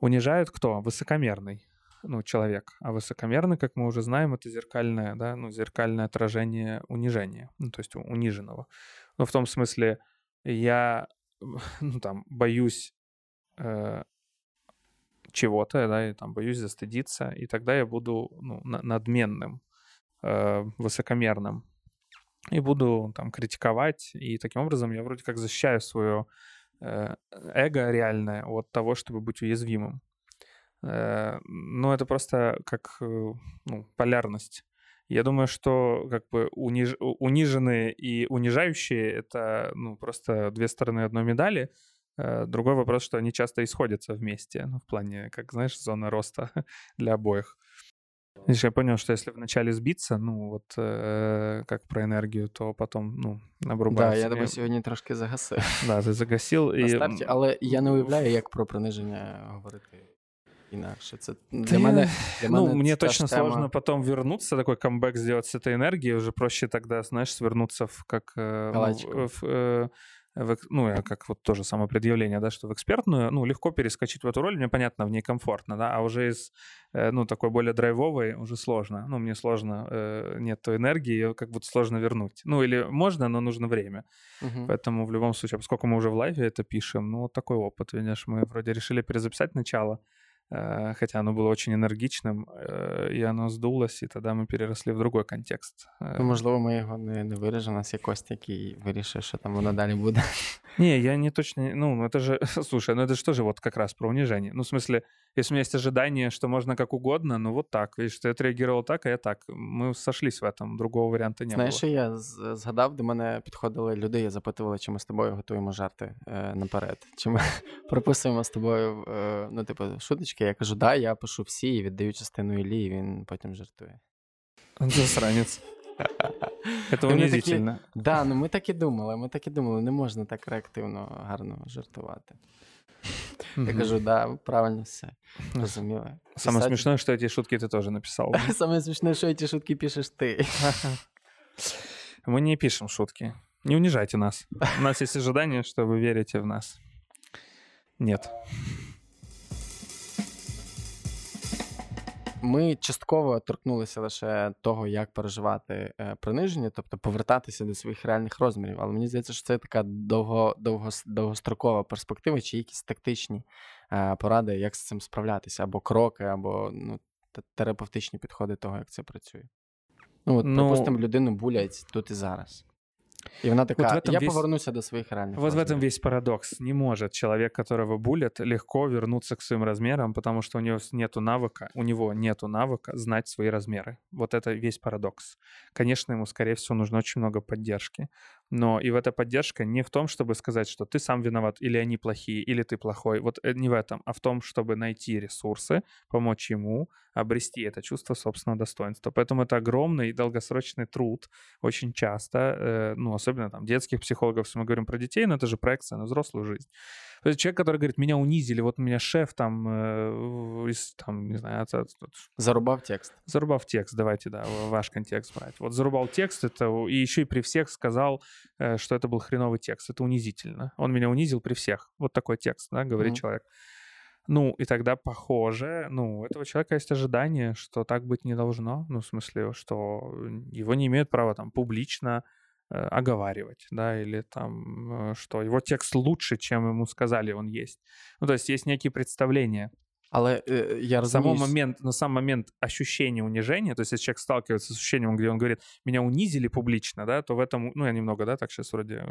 унижают кто? Высокомерный ну, человек. А высокомерный, как мы уже знаем, это зеркальное, да, ну, зеркальное отражение унижения, ну, то есть униженного. Ну, в том смысле, я, [laughs] ну, там, боюсь э, чего-то, да, и там боюсь застыдиться, и тогда я буду, ну, надменным, э, высокомерным, и буду там критиковать, и таким образом я вроде как защищаю свое э, эго реальное от того, чтобы быть уязвимым. Э, но это просто как э, ну, полярность. Я думаю, что как бы униж... униженные и унижающие — это ну, просто две стороны одной медали. Другой вопрос, что они часто исходятся вместе, ну, в плане, как, знаешь, зона роста [laughs] для обоих. Видишь, я понял, что если вначале сбиться, ну вот э, как про энергию, то потом ну, обрубається. Да, я тебе сьогодні трошки загасив. [laughs] Да, ти загасив. І... Старті, але я не уявляю, як про приниження говорити. Інакше це для мене для ну, мне точно тема... сложно потом вернуться, такой камбэк сделать с этой энергией, уже проще тогда, знаешь, свернуться в как э, ну, в, э, в, ну, как вот тоже самопредъявление, да, что в экспертную, ну, легко перескочить в эту роль, мне понятно, в ней комфортно, да, а уже из, э, ну, такой более драйвовой уже сложно. Ну, мне сложно, э, нет той энергии, ее как будто сложно вернуть. Ну, или можно, но нужно время. Угу. Поэтому в любом случае, поскольку мы уже в лайве это пишем, ну, вот такой опыт, видишь, мы вроде решили перезаписать начало, хотя оно было очень энергичным, э, и оно сдулось, и тогда мы переросли в другой контекст. Э. Ну, можливо, ми його не, не виріжемо, у нас є Костя, який вирішує, що там воно далі буде. [laughs] Не, я не точно, ну, это же, [laughs] слушай, ну это же тоже вот как раз про унижение. Ну, в смысле, если у меня есть ожидание, что можно как угодно, ну вот так, видишь, что я отреагировал так, а я так. Мы сошлись в этом, другого варіанту не Знаєш, було. я згадав, до мене підходили люди, я запитували, чи ми з тобою готуємо жарти е, наперед. Чи ми [laughs] прописуємо з тобою, е, ну, типу, шуточки. Я кажу, да, я пишу всі і віддаю частину Іллі, і він потім жартує. Засранець. [laughs] Це унизительно. Так, да, ну ми так і думали, ми так і думали, не можна так реактивно гарно жартувати. Я кажу, да, правильно все. Розуміли. Самое смешное, что эти шутки ты тоже написал. [laughs] Самое смешное, что эти шутки пишешь ты. [laughs] Мы не пишем шутки. Не унижайте нас. У нас есть ожидание, что вы верите в нас. Нет. Ми частково торкнулися лише того, як переживати е, приниження, тобто повертатися до своїх реальних розмірів. Але мені здається, що це така довго, довго, довгострокова перспектива, чи якісь тактичні е, поради, як з цим справлятися, або кроки, або ну, терапевтичні підходи того, як це працює. Ну, от, ну, Припустимо, людину булять тут і зараз. И она такая, вот я весь... повернуся до своих реальных Вот размеров. в этом весь парадокс. Не может человек, которого булят, легко вернуться к своим размерам, потому что у него нету навыка, у него нету навыка знать свои размеры. Вот это весь парадокс. Конечно, ему, скорее всего, нужно очень много поддержки. Но и в эта поддержка не в том, чтобы сказать, что ты сам виноват, или они плохие, или ты плохой. Вот э, не в этом, а в том, чтобы найти ресурсы, помочь ему обрести это чувство собственного достоинства. Поэтому это огромный долгосрочный труд, очень часто, э, ну, особенно там детских психологов, если мы говорим про детей, но это же проекция на взрослую жизнь. То есть человек, который говорит, меня унизили, вот меня шеф там, э, из, там не знаю... От, от, от, зарубав текст. Зарубав текст, давайте, да, ваш контекст брать. Вот зарубал текст, это, и еще и при всех сказал, что это был хреновый текст. Это унизительно. Он меня унизил при всех. Вот такой текст, да, говорит mm-hmm. человек. Ну, и тогда похоже, ну, у этого человека есть ожидание, что так быть не должно. Ну, в смысле, что его не имеют права там публично Э, оговаривать, да, или там, э, что его текст лучше, чем ему сказали он есть. Ну, то есть есть некие представления. Але э, я розумію... Само момент, на сам момент ощущения унижения, то есть если человек сталкивается с ощущением, где он говорит, меня унизили публично, да, то в этом, ну, я немного, да, так сейчас вроде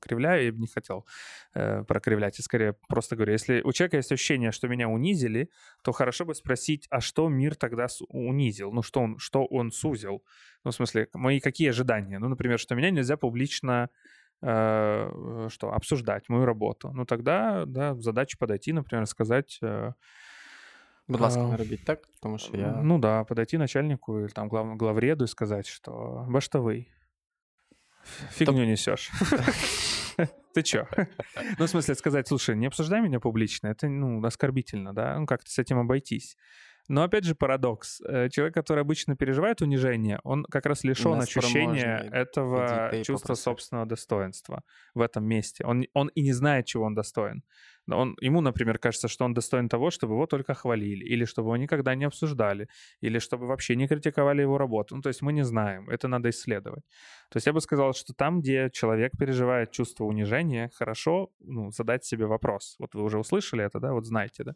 кривляю, я бы не хотел э, прокривлять, и скорее просто говорю, если у человека есть ощущение, что меня унизили, то хорошо бы спросить, а что мир тогда унизил, ну, что он, что он сузил, ну, в смысле, мои какие ожидания? Ну, например, что меня нельзя публично э, что, обсуждать мою работу. Ну, тогда, да, задача подойти, например, сказать... Э, Будь ласка, не робіть так, тому що я. Ну да, подойти начальнику или там глав, главреду и сказать, что баштовый, фигню Топ... несешь. [laughs] Ты чё? Ну, в смысле, сказать, слушай, не обсуждай меня публично, это, ну, оскорбительно, да? Ну, как-то с этим обойтись. Но опять же парадокс. Э, человек, который обычно переживает унижение, он как раз лишен ощущения этого чувства собственного достоинства в этом месте. Он, он и не знает, чего он достоин. Он, ему, например, кажется, что он достоин того, чтобы его только хвалили, или чтобы его никогда не обсуждали, или чтобы вообще не критиковали его работу. Ну, то есть мы не знаем, это надо исследовать. То есть я бы сказал, что там, где человек переживает чувство унижения, хорошо ну, задать себе вопрос. Вот вы уже услышали это, да, вот знаете, да.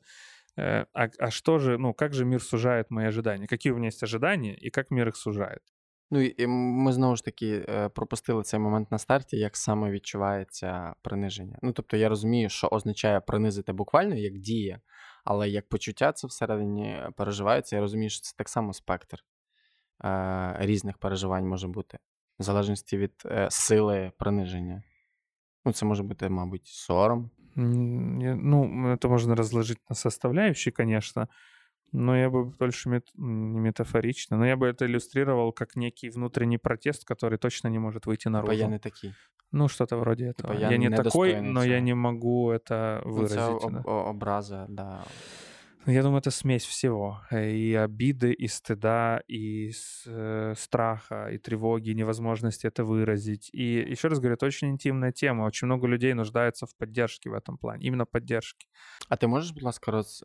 Э, а, а что же, ну, как же мир сужает мои ожидания? Какие у меня есть ожидания и как мир их сужает? Ну і ми знову ж таки е, пропустили цей момент на старті, як саме відчувається приниження. Ну тобто я розумію, що означає принизити буквально як дія, але як почуття це всередині переживається. Я розумію, що це так само спектр е, різних переживань може бути, в залежності від е, сили приниження. Ну, це може бути, мабуть, сором. Ну, это можно разложить на составляющие, конечно. Но я бы больше мет... не метафорично, но я бы это иллюстрировал как некий внутренний протест, который точно не может выйти наружу. Я не такий. Ну, что-то вроде этого. Типа я, не, такой, но я не могу это выразить. Це об- образа, да. Я думаю, это смесь всего. Э, и обиды, и стыда, и э, страха, и тревоги, и невозможности это выразить. И еще раз говорю, это очень интимная тема. Очень много людей нуждаются в поддержке в этом плане. Именно поддержки. А ти можеш, будь ласка, роз...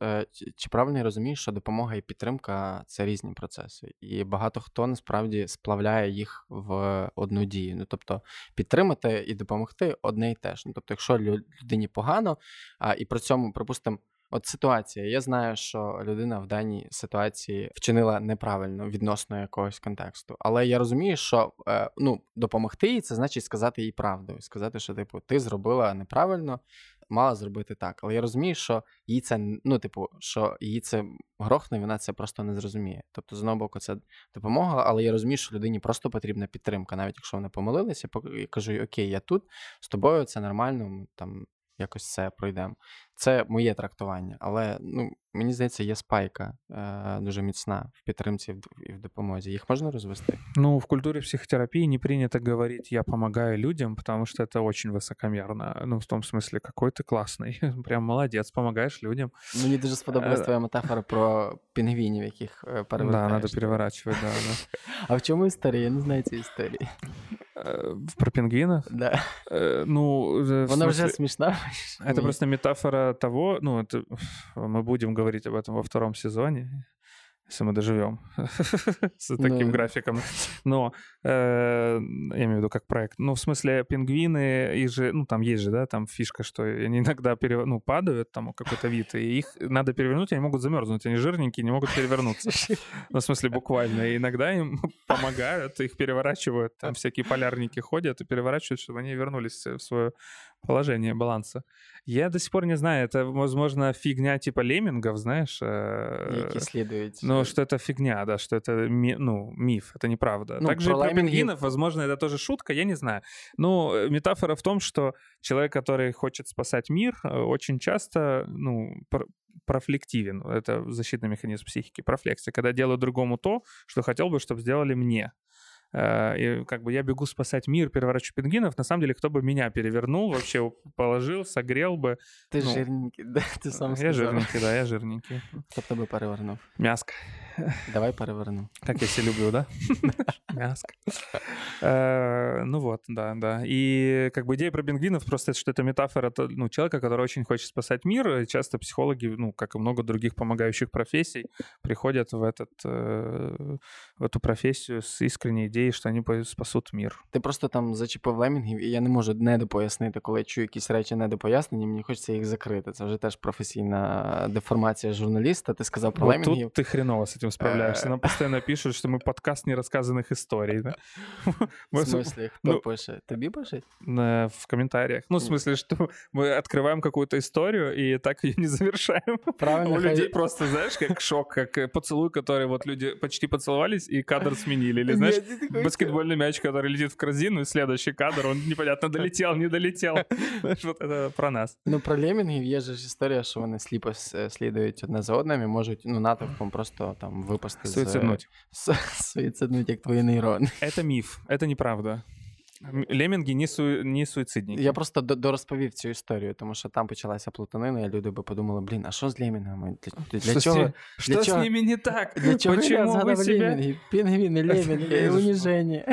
чи правильно я розумію, що допомога і підтримка це різні процеси, і багато хто насправді сплавляє їх в одну дію. Ну тобто підтримати і допомогти одне і те ж. Ну тобто, якщо людині погано, а, і при цьому, припустимо, От ситуація. Я знаю, що людина в даній ситуації вчинила неправильно відносно якогось контексту. Але я розумію, що е, ну, допомогти їй це значить сказати їй правду. Сказати, що, типу, ти зробила неправильно, мала зробити так. Але я розумію, що їй це ну, типу, що її це грохне, вона це просто не зрозуміє. Тобто, з одного боку, це допомога, але я розумію, що людині просто потрібна підтримка, навіть якщо вони помилилися, я кажу: Окей, я тут з тобою, це нормально. там якось це пройдемо. Це моє трактування, але ну, мені здається, є спайка е, дуже міцна в підтримці і в допомозі. Їх можна розвести? Ну, в культуре психотерапии не принято говорить «я помогаю людям», потому что это очень высокомерно. Ну, в том смысле, какой ты классный. [laughs] Прям молодец, помогаешь людям. Мені дуже сподобалась твоя метафора про пінгвінів, яких перевертаєш. Да, надо переворачивать, да, да. [laughs] А в чому історія? Я не знаю цієї історії. Про пингвинов? Да. Ну, Она уже смешна. Это просто метафора того, ну, это [laughs] мы будем говорить об этом во втором сезоне если мы доживем [laughs] с таким графиком. Но э, я имею в виду как проект. Ну, в смысле, пингвины, их же, ну, там есть же, да, там фишка, что они иногда ну, падают, там какой-то вид, и их надо перевернуть, они могут замерзнуть, они жирненькие, не могут перевернуться. [laughs] Ну, в смысле, буквально. И иногда им помогают, их переворачивают, там всякие полярники ходят и переворачивают, чтобы они вернулись в свое положение баланса. Я до сих пор не знаю, это, возможно, фигня типа леммингов, знаешь. Які слідують. Ну, что это фигня, да, что это ну, миф, это неправда. Ну, Также про, про пингвинов, возможно, это тоже шутка, я не знаю. Но э, метафора в том, что человек, который хочет спасать мир, э, очень часто, ну, профлективен. Это защитный механизм психики, профлексия. Когда делаю другому то, что хотел бы, чтобы сделали мне. Э, и как бы я бегу спасать мир, переворачиваю пингвинов. На самом деле, кто бы меня перевернул, вообще положил, согрел бы. Ты ну, жирненький, да? Ты сам Я сказал. жирненький, да, я жирненький. Кто тебе перевернув? Мяско. Давай переверну. Как я все люблю, да? [laughs] Мяско. Э, ну вот, да, да. И как бы идея про пингвинов просто, что это метафора ну, человека, который очень хочет спасать мир. часто психологи, ну, как и много других помогающих профессий, приходят в, этот, э, в эту профессию с искренней ідеї, що вони спасуть мир. Ти просто там зачепив лемінгів, і я не можу недопояснити, коли я чую якісь речі недопояснені, мені хочеться їх закрити. Це вже теж професійна деформація журналіста. Ти сказав про вот лемінгів. Тут ти хреново з этим справляешься? Нам постоянно пишут, что мы подкаст нерассказанных историй. Да? [laughs] В смысле, кто ну, пишет? Тобі пишет? В комментариях. Ну, в смысле, что мы открываем какую-то историю и так ее не завершаем. Правильно. У людей просто, знаешь, как шок, как э, поцелуй, который вот люди почти поцеловались и кадр сменили. Или, знаешь, баскетбольный мяч, который летит в корзину, и следующий кадр, он непонятно долетел, не долетел. [laughs] Знаешь, вот это про нас. Ну, про лемінгів є ж історія, що вони сліпо слідують одне за одним і можуть ну, натовпом просто там випасти Суициднуть. з... [laughs] Суициднуть, як твої нейрони. Это міф, это неправда. Лемінги не су... не суїцидні. Я просто дорозповів цю історію, тому що там почалася плутанина, і люди би подумали, блін, а що з лемінгами? Для, для що чого? Що для з чого? ними не так? Для чого Почему я [laughs] згадав себя... лемінги? Пінгвіни, лемінги, уніжені.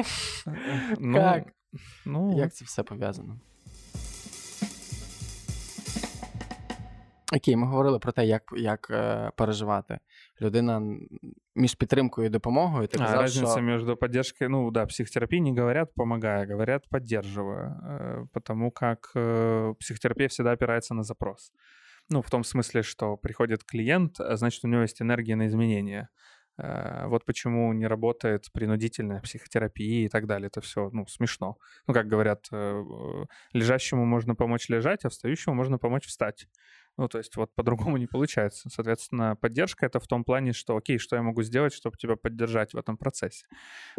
Ну, Як? Ну... Як це все пов'язано? Окей, ми говорили про те, як як е, переживати. Людина між підтримкою і допомогою. Ти казав, а, разница що... между поддержкой, ну да, психотерапии не говорят помогая, говорят поддерживая, э, потому как э, психотерапия всегда опирается на запрос. Ну, в том смысле, что приходит клиент, а значит, у него есть энергия на изменения. Э, вот почему не работает принудительная психотерапия и так далее. Это все, ну, смешно. Ну, как говорят, лежащему можно помочь лежать, а встающему можно помочь встать. Ну, то есть вот по-другому не получается. Соответственно, поддержка это в том плане, что окей, что я могу сделать, чтобы тебя поддержать в этом процессе.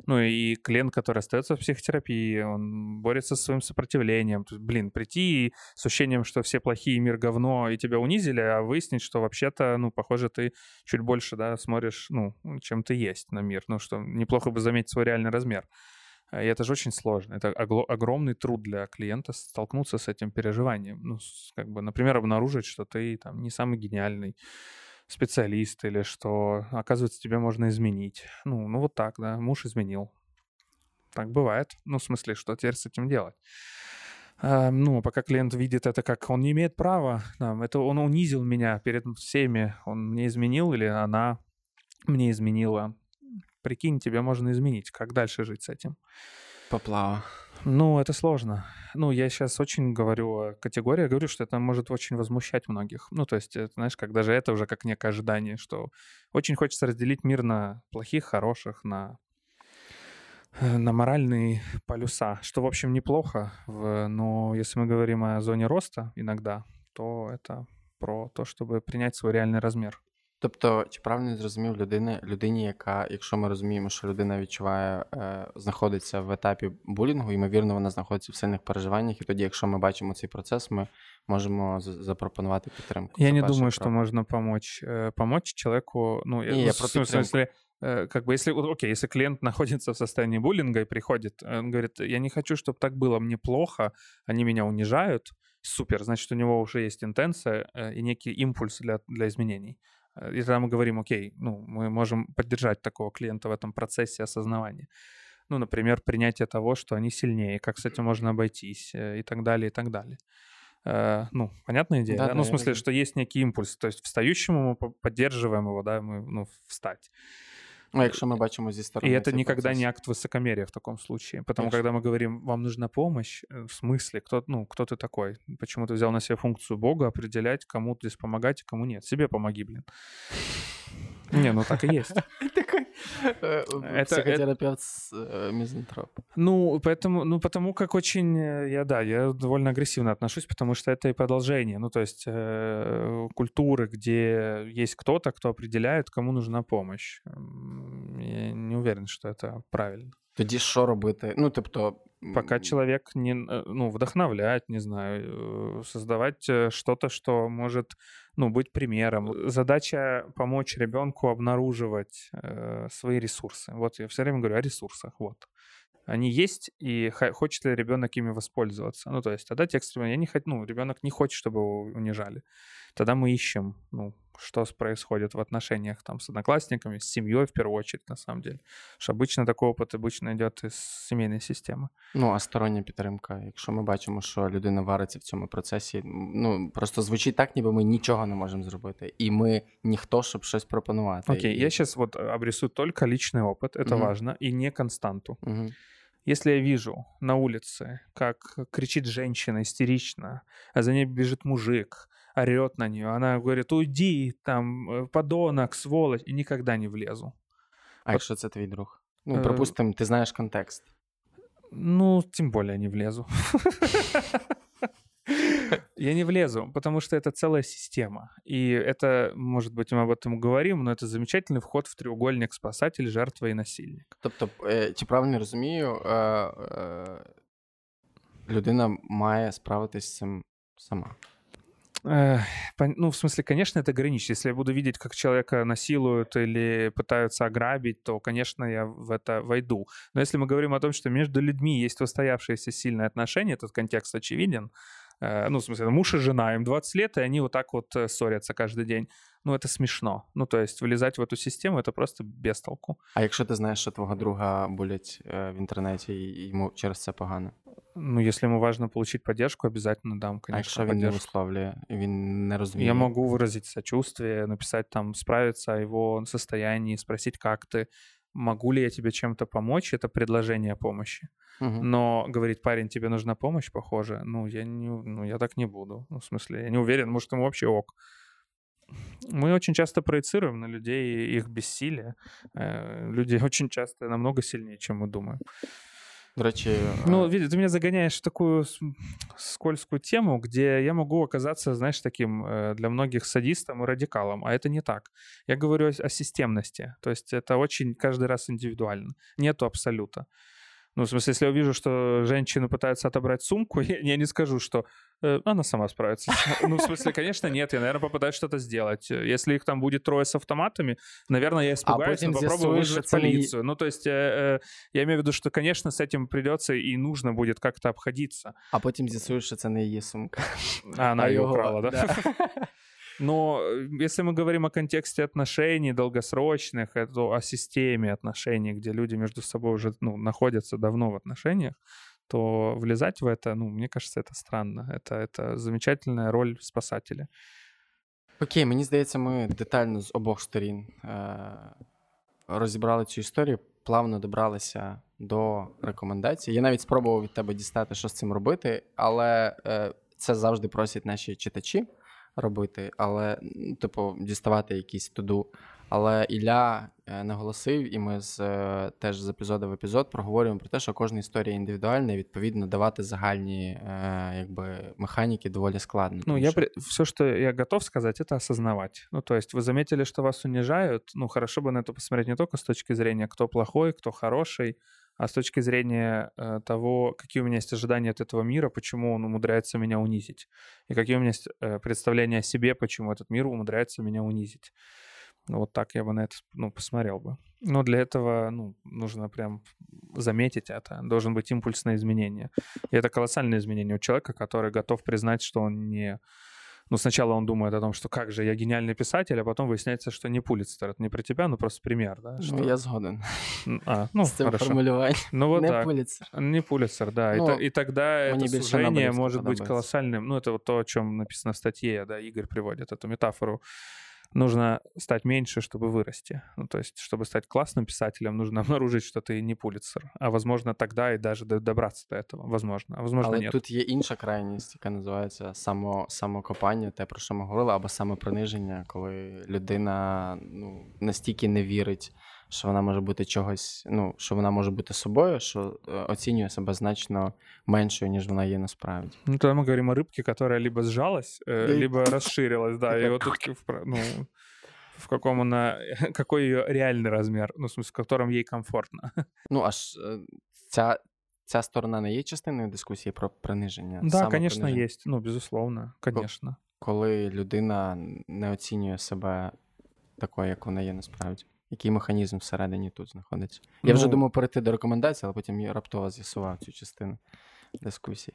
Ну и клиент, который остается в психотерапии, он борется со своим сопротивлением. То есть, блин, прийти с ощущением, что все плохие, мир говно, и тебя унизили, а выяснить, что вообще-то, ну, похоже, ты чуть больше, да, смотришь, ну, чем ты есть на мир. Ну, что неплохо бы заметить свой реальный размер. И это же очень сложно. Это огромный труд для клиента столкнуться с этим переживанием. Ну, как бы, например, обнаружить, что ты там не самый гениальный специалист или что, оказывается, тебе можно изменить. Ну, ну вот так, да, муж изменил. Так бывает. Ну, в смысле, что теперь с этим делать? А, ну, пока клиент видит это как он не имеет права, да, это он унизил меня перед всеми, он мне изменил или она мне изменила, Прикинь, тебе можно изменить. Как дальше жить с этим? Поплава. Ну, это сложно. Ну, я сейчас очень говорю о категории, говорю, что это может очень возмущать многих. Ну, то есть, это, знаешь, как даже это уже как некое ожидание, что очень хочется разделить мир на плохих, хороших, на э, на моральные полюса, что, в общем, неплохо, но если мы говорим о зоне роста иногда, то это про то, чтобы принять свой реальный размер. Тобто, чи правильно я зрозумів людини, людині, яка, якщо ми розуміємо, що людина відчуває, е, знаходиться в етапі булінгу, ймовірно, вона знаходиться в сильних переживаннях, і тоді, якщо ми бачимо цей процес, ми можемо запропонувати підтримку. Я не думаю, крок. что можно помочь. Э, помочь человеку, ну, не, я, я про в смысле, э, как бы, если, окей, если клиент находится в состоянии буллинга и приходит, он говорит, я не хочу, чтобы так было, мне плохо, они меня унижают, супер, значит, у него уже есть интенция э, и некий импульс для, для изменений. Э, и тогда мы говорим, окей, ну, мы можем поддержать такого клиента в этом процессе осознавания. Ну, например, принятие того, что они сильнее, как с этим можно обойтись э, и так далее, и так далее. Э, ну, понятная идея? Да, да? Ну, в смысле, что есть некий импульс. То есть встающему мы поддерживаем его, да, мы, ну, встать. Ну, якщо ми бачимо зі стороны. И это никогда процесс. не акт высокомерия в таком случае. Потому Конечно. когда мы говорим, вам нужна помощь, э, в смысле, кто, ну, кто ты такой? Почему ты взял на себя функцию Бога определять, кому здесь помогать, кому нет? Себе помоги, блин. Не, ну так и есть. [laughs] Такой э, психотерапевт э, мизантроп. Ну, поэтому, ну, потому как очень, я, да, я довольно агрессивно отношусь, потому что это и продолжение, ну, то есть культуры, где есть кто-то, кто определяет, кому нужна помощь. Я не уверен, что это правильно. Тоді що робити? Ну, тобто. Пока человек не, ну, вдохновлять, не знаю, э, создавать э, что-то, что может, ну, быть примером. Задача помочь ребенку обнаруживать э, свои ресурсы. Вот я все время говорю о ресурсах, вот. Они есть, и хочет ли ребенок ими воспользоваться. Ну, то есть, тогда текст, я не хочу, ну, ребенок не хочет, чтобы его унижали. Тогда мы ищем, ну, что происходит в отношениях там с одноклассниками, с семьей в первую очередь, на самом деле. Що обычно такой опыт обычно йде із сімейної системи. Ну, а стороння підтримка, якщо ми бачимо, що людина вариться в цьому процесі, ну просто звучить так, ніби ми нічого не можемо зробити, і ми ніхто, щоб щось пропонувати. Окей, і... я сейчас вот обрисую только личный опыт, это угу. важно, и не константу. Угу. Если я вижу на улице, как кричит женщина истерично, а за ней бежит мужик, орет на нее. Она говорит, уйди, там, э, подонок, сволочь, и никогда не влезу. А якщо це твій друг? Ну, припустимо, ти знаєш контекст. Ну, тем более не влезу. Я не влезу, потому что это целая система. И это, может быть, мы об этом говорим, но это замечательный вход в треугольник спасатель, жертва и насильник. Тобто, чи правильно розумію, людина має справитись з цим сама? Ну, в смысле, конечно, это граничит. Если я буду видеть, как человека насилуют или пытаются ограбить, то, конечно, я в это войду. Но если мы говорим о том, что между людьми есть устоявшиеся сильные отношения, этот контекст очевиден, Э, ну, в смысле, муж и жена, им 20 лет, и они вот так вот э, ссорятся каждый день. Ну, это смешно. Ну, то есть влезать в эту систему это просто без толку. А якщо ти знаєш, що твого друга булять в інтернеті і йому через це погано? Ну, если ему важно получить поддержку, обязательно дам, конечно, А якщо він не висловлює, він не розуміє? Я могу выразить сочувствие, написать там, справиться о его состоянии, спросить, как ты, могу ли я тебе чем-то помочь, это предложение помощи. Угу. Но говорить, парень, тебе нужна помощь, похоже, ну, я, не, ну, я так не буду. Ну, в смысле, я не уверен, может, ему вообще ок. Мы очень часто проецируем на людей их бессилие. Э, люди [laughs] очень часто намного сильнее, чем мы думаем. До речі, ну, видишь, ты меня загоняешь в такую скользкую тему, где я могу оказаться, знаешь, таким э, для многих садистом и радикалом, а это не так. Я говорю о системности, то есть это очень каждый раз индивидуально, нету абсолюта. Ну, в смысле, если я увижу, что женщина пытается отобрать сумку, я, [laughs] я не скажу, что э, она сама справится. [laughs] Ну, в смысле, конечно, нет. Я, наверное, попытаюсь что-то сделать. Если их там будет трое с автоматами, наверное, я а испугаюсь, а но попробую вызвать полицию. Ну, то есть, э, э, я имею в виду, что, конечно, с этим придется и нужно будет как-то обходиться. А потім з'ясуєш, що це не її сумка. А, она ее украла, да? [laughs] да. Но э, если мы говорим о контексте отношений долгосрочных, это о системе отношений, где люди между собой уже ну, находятся давно в отношениях, то влезать в это, ну, мне кажется, это странно. Это, это замечательная роль спасателя. Окей, мені здається, ми детально з обох сторін е- розібрали цю історію, плавно добралися до рекомендацій. Я навіть спробував від тебе дістати, що з цим робити, але е- це завжди просять наші читачі робити, але, ну, типу, діставати якісь туду. Але Ілля е, наголосив, і ми з е, теж з епізоду в епізод проговорюємо про те, що кожна історія індивідуальна, і відповідно давати загальні е, якби, механіки доволі складно. Ну, я при... все, что я готов сказать, это осознавать. Ну, то есть вы заметили, что вас унижают, ну, хорошо бы на это посмотреть не только с точки зрения, кто плохой, кто хороший, а с точки зрения э, того, какие у меня есть ожидания от этого мира, почему он умудряется меня унизить, и какие у меня есть э, представления о себе, почему этот мир умудряется меня унизить. Ну, вот так я бы на это ну, посмотрел бы. Но для этого ну, нужно прям заметить это. Должен быть импульс на изменение. И это колоссальное изменение у человека, который готов признать, что он не ну, сначала он думает о том, что как же я гениальный писатель, а потом выясняется, что не Пулицер. Это не про тебя, ну просто пример, да? Что... Ну, я сгоден. А, ну, С хорошо. Ну, вот не так. Пулицер. Не Пулицер, да. Ну, и, и тогда это сужение может быть колоссальным. Ну, это вот то, о чем написано в статье, да, Игорь приводит эту метафору нужно стать меньше, чтобы вырасти. Ну, то есть, чтобы стать классным писателем, нужно обнаружить, [laughs] что ты не пулицер. А возможно, тогда и даже добраться до этого. Возможно, а возможно, Але нет. тут є інша крайність, яка називається само, самокопання, те, про що ми говорили, або самоприниження, коли людина ну, настільки не вірить що вона може бути чогось, ну, що вона може бути собою, що е, оцінює себе значно меншою, ніж вона є насправді. Ну, то ми говоримо о рыбке, которая либо сжалась, э, либо расширилась, да, и вот тут ну, в каком она, [laughs] какой ее реальный размер, ну, в смысле, в котором ей комфортно. [laughs] Ну, аж е, ця, ця сторона не є частиною дискусії про приниження? Да, конечно, есть, ну, безусловно, конечно. Коли людина не оцінює себе такою, як вона є насправді який механізм всередині тут знаходиться. Я ну, вже думав перейти до рекомендацій, але потім я раптово з'ясував цю частину дискуссии.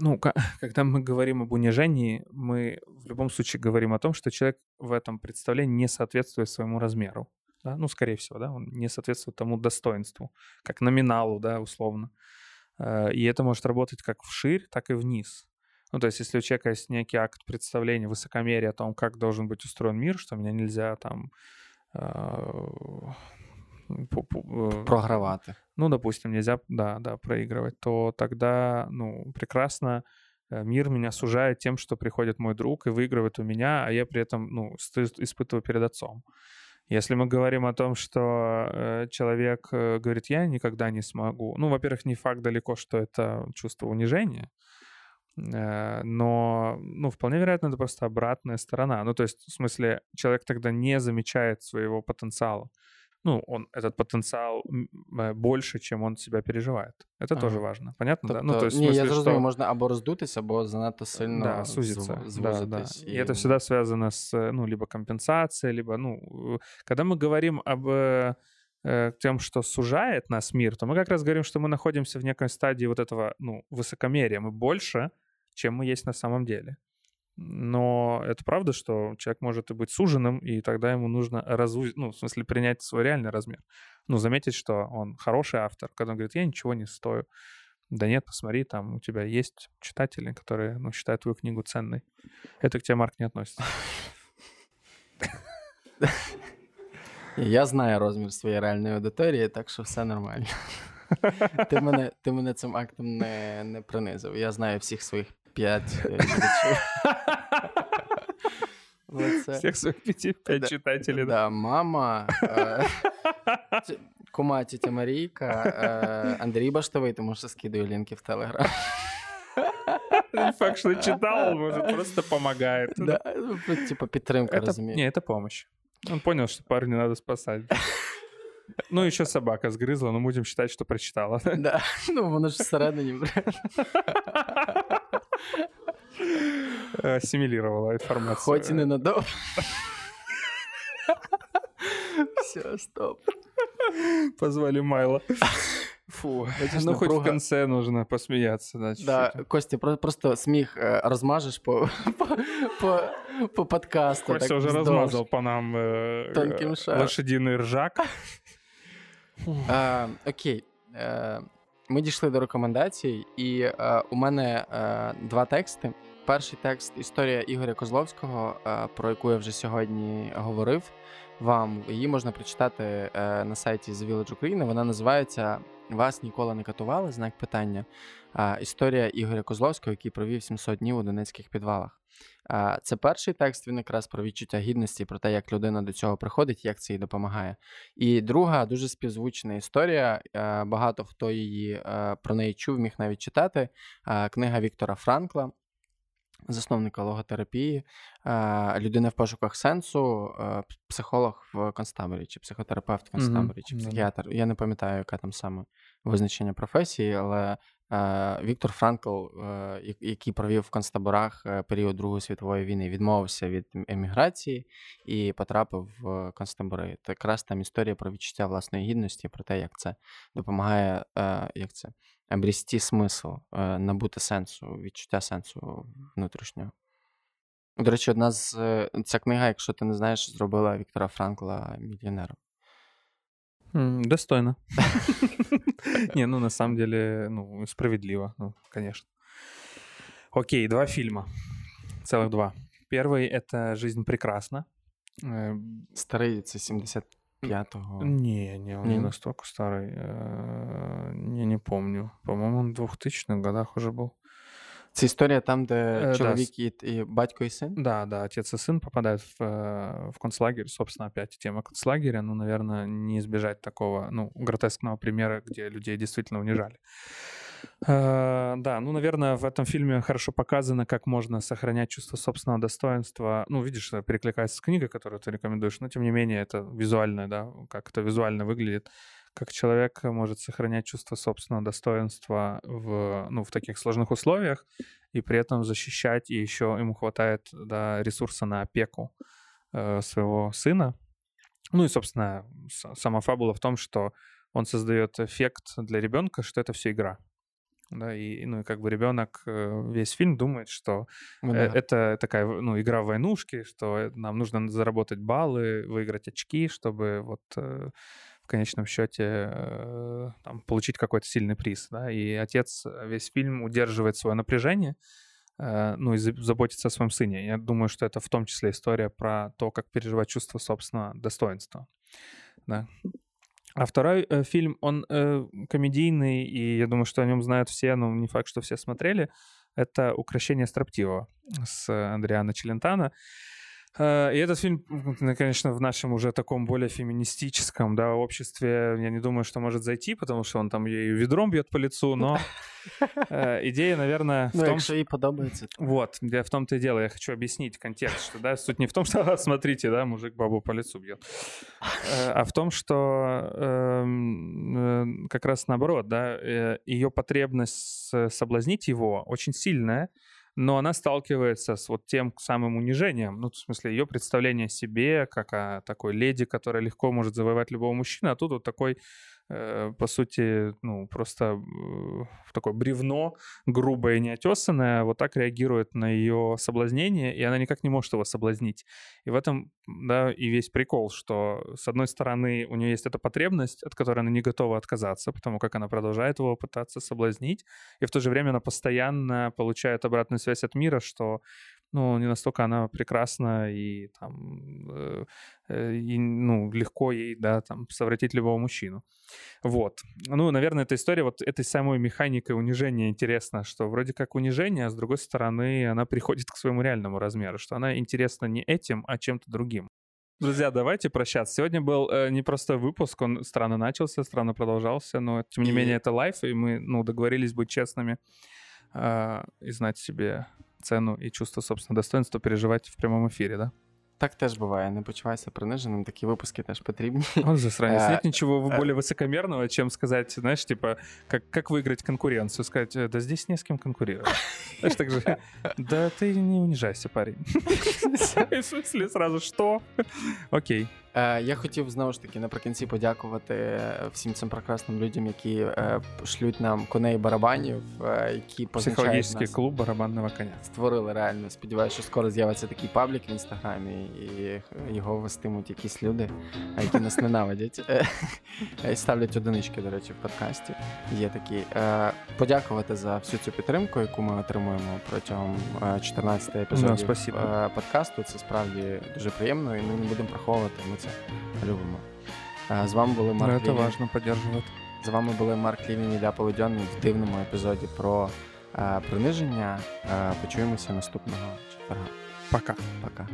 Ну, [laughs] когда мы говорим об унижении, мы в любом случае говорим о том, что человек в этом представлении не соответствует своему размеру. Да? Ну, скорее всего, да, он не соответствует тому достоинству, как номиналу, да, условно. Э, и это может работать как вширь, так и вниз. Ну, то есть, если у человека есть некий акт представления, высокомерия о том, как должен быть устроен мир, что меня нельзя там Э, програвать. Ну, допустим, нельзя, да, да, проигрывать, то тогда, ну, прекрасно э, мир меня сужает тем, что приходит мой друг и выигрывает у меня, а я при этом, ну, испытываю перед отцом. Если мы говорим о том, что э, человек э, говорит, я никогда не смогу, ну, во-первых, не факт далеко, что это чувство унижения, э, но, ну, вполне вероятно, это просто обратная сторона. Ну, то есть, в смысле, человек тогда не замечает своего потенциала ну, он, этот потенциал э, больше, чем он себя переживает. Это ага. тоже важно. Понятно, тобто, да? Ну, то есть, Ні, смысле, я зрозумів, що... можна або роздутись, або занадто сильно да, сузиться. Да, да. И... и это всегда связано с, ну, либо компенсацией, либо, ну, когда мы говорим об э, тем, что сужает нас мир, то мы как раз говорим, что мы находимся в некой стадии вот этого, ну, высокомерия. Мы больше, чем мы есть на самом деле. Но это правда, что человек может и быть суженным, и тогда ему нужно разу... ну, в смысле, принять свой реальный размер. Ну, заметить, что он хороший автор, когда он говорит, я ничего не стою. Да нет, посмотри, там у тебя есть читатели, которые, ну, считают твою книгу ценной. Это к тебе, Марк, не относится. Я знаю розмір своєї реальної аудиторії, так що все нормально. Ти мене ти мене цим актом не не принизив. Я знаю всіх своїх п'ять [laughs] глядачів. Всіх своїх п'яти п'ять читателів. Да, мама, [laughs] кума тітя Марійка, Андрій Баштовий, тому що скидаю лінки в Телеграм. [laughs] Факт, что читал, может, просто помогает. Да, типа підтримка, розумієш. Не, это помощь. Он понял, что парня надо спасать. Ну, еще собака сгрызла, но будем считать, что прочитала. Да, ну воно ж всередині. Ассимилировала информацию. Хоть и ненадолго. Все, стоп. Позвали Майло. Фу, это ну хоть в конце нужно посмеяться. Да, да Костя, просто смех э, размажешь по, по, по, по подкасту. Костя уже размазал по нам э, Тонким лошадиный ржак. А, окей. Е, ми дійшли до рекомендацій, і е, у мене е, два тексти. Перший текст історія Ігоря Козловського, про яку я вже сьогодні говорив. Вам її можна прочитати на сайті The Village України. Вона називається Вас ніколи не катували? Знак питання. Історія Ігоря Козловського, який провів 700 днів у Донецьких підвалах. Це перший текст, він якраз про відчуття гідності, про те, як людина до цього приходить, як це їй допомагає. І друга дуже співзвучна історія. Багато хто її про неї чув, міг навіть читати. Книга Віктора Франкла. Засновника логотерапії, людина в пошуках сенсу, психолог в концтаборі, чи психотерапевт в концтаборі, mm-hmm. чи психіатр. Я не пам'ятаю, яке там саме визначення професії, але Е, Віктор Франкл, е, який провів в концтаборах е, період Другої світової війни, відмовився від еміграції і потрапив в концтабори. Це якраз там історія про відчуття власної гідності, про те, як це допомагає як це, обрісти смисл, набути сенсу, відчуття сенсу внутрішнього. До речі, одна з ця книга, якщо ти не знаєш, зробила Віктора Франкла мільйонером. Достойно. [laughs] Не, ну на самом деле, ну, справедливо, ну, конечно. Окей, два фильма. Целых два. Первый — это «Жизнь прекрасна». Э, старый, это 75-го. Не, не, он не настолько старый. Я не помню. По-моему, он в 2000-х годах уже был. Це історія там, де э, чоловік да. и батько и сын? Да, да, отец и сын попадают в, э, в концлагерь. Собственно, опять тема концлагеря. Ну, наверное, не избежать такого, ну, гротескного примера, где людей действительно унижали. Uh, да, ну, наверное, в этом фильме хорошо показано, как можно сохранять чувство собственного достоинства. Ну, видишь, перекликается с книгой, которую ты рекомендуешь, но тем не менее это визуально, да, как это визуально выглядит как человек может сохранять чувство собственного достоинства в, ну, в таких сложных условиях и при этом защищать, и еще ему хватает да, ресурса на опеку э, своего сына. Ну и, собственно, сама фабула в том, что он создает эффект для ребенка, что это все игра. Да, и, ну, и как бы ребенок э, весь фильм думает, что ну, да. это такая ну, игра в войнушки, что нам нужно заработать баллы, выиграть очки, чтобы вот э, в конечном счете э, там, получить какой-то сильный приз. Да? И отец весь фильм удерживает свое напряжение, э, ну и заботится о своем сыне. Я думаю, что это в том числе история про то, как переживать чувство собственного достоинства. Да. А второй э, фильм, он э, комедийный, и я думаю, что о нем знают все, но не факт, что все смотрели. Это «Укращение строптивого» с Андриана Челентана. Э, и этот фильм, конечно, в нашем уже таком более феминистическом да, обществе, я не думаю, что может зайти, потому что он там ей ведром бьет по лицу, но э, идея, наверное, в ну, том, якщо їй подобається. Вот, я в том-то и дело, я хочу объяснить контекст, что, да, суть не в том, что, [laughs] смотрите, да, мужик бабу по лицу бьет, э, а в том, что эм, как раз наоборот, да, ее потребность соблазнить его очень сильная, но она сталкивается с вот тем самым унижением, ну, в смысле, ее представление о себе, как о такой леди, которая легко может завоевать любого мужчину, а тут вот такой по сути, ну, просто э, такое бревно, грубое и неотесанное, вот так реагирует на ее соблазнение, и она никак не может его соблазнить. И в этом, да, и весь прикол, что, с одной стороны, у нее есть эта потребность, от которой она не готова отказаться, потому как она продолжает его пытаться соблазнить, и в то же время она постоянно получает обратную связь от мира, что ну, не настолько она прекрасна и там, э, э, и, ну, легко ей, да, там, совратить любого мужчину. Вот. Ну, наверное, эта история вот этой самой механикой унижения интересна, что вроде как унижение, а с другой стороны она приходит к своему реальному размеру, что она интересна не этим, а чем-то другим. Друзья, давайте прощаться. Сегодня был э, непростой выпуск, он странно начался, странно продолжался, но тем не менее это лайф, и мы ну, договорились быть честными э, и знать себе цену и чувство собственного достоинства переживать в прямом эфире, да? Так теж буває, не почувайся приниженим, такі випуски теж потрібні. Он засранец. Нет ничего более высокомерного, чем сказать, знаешь, типа, как, как выиграть конкуренцию. Сказать, да здесь не с кем конкурировать. Знаешь, так же, да ты не унижайся, парень. [laughs] В [laughs] смысле сразу, что? Окей. Е, я хотів знову ж таки наприкінці подякувати всім цим прекрасним людям, які е, шлють нам коней барабанів, е, які Психологічний нас. клуб барабанного коня. Створили реально. Сподіваюся, що скоро з'явиться такий паблік в інстаграмі, і його вестимуть якісь люди, які нас ненавидять. І ставлять одинички, до речі, в подкасті. Є такі. Подякувати за всю цю підтримку, яку ми отримуємо протягом 14 епізодів no, подкасту. Це справді дуже приємно, і ми не будемо приховувати. Ми це любимо. З вами були Марк ну, Це важливо підтримувати. З вами були Марк Лівін і Ля в дивному епізоді про е, приниження. Е, почуємося наступного четверга. Пока. Пока.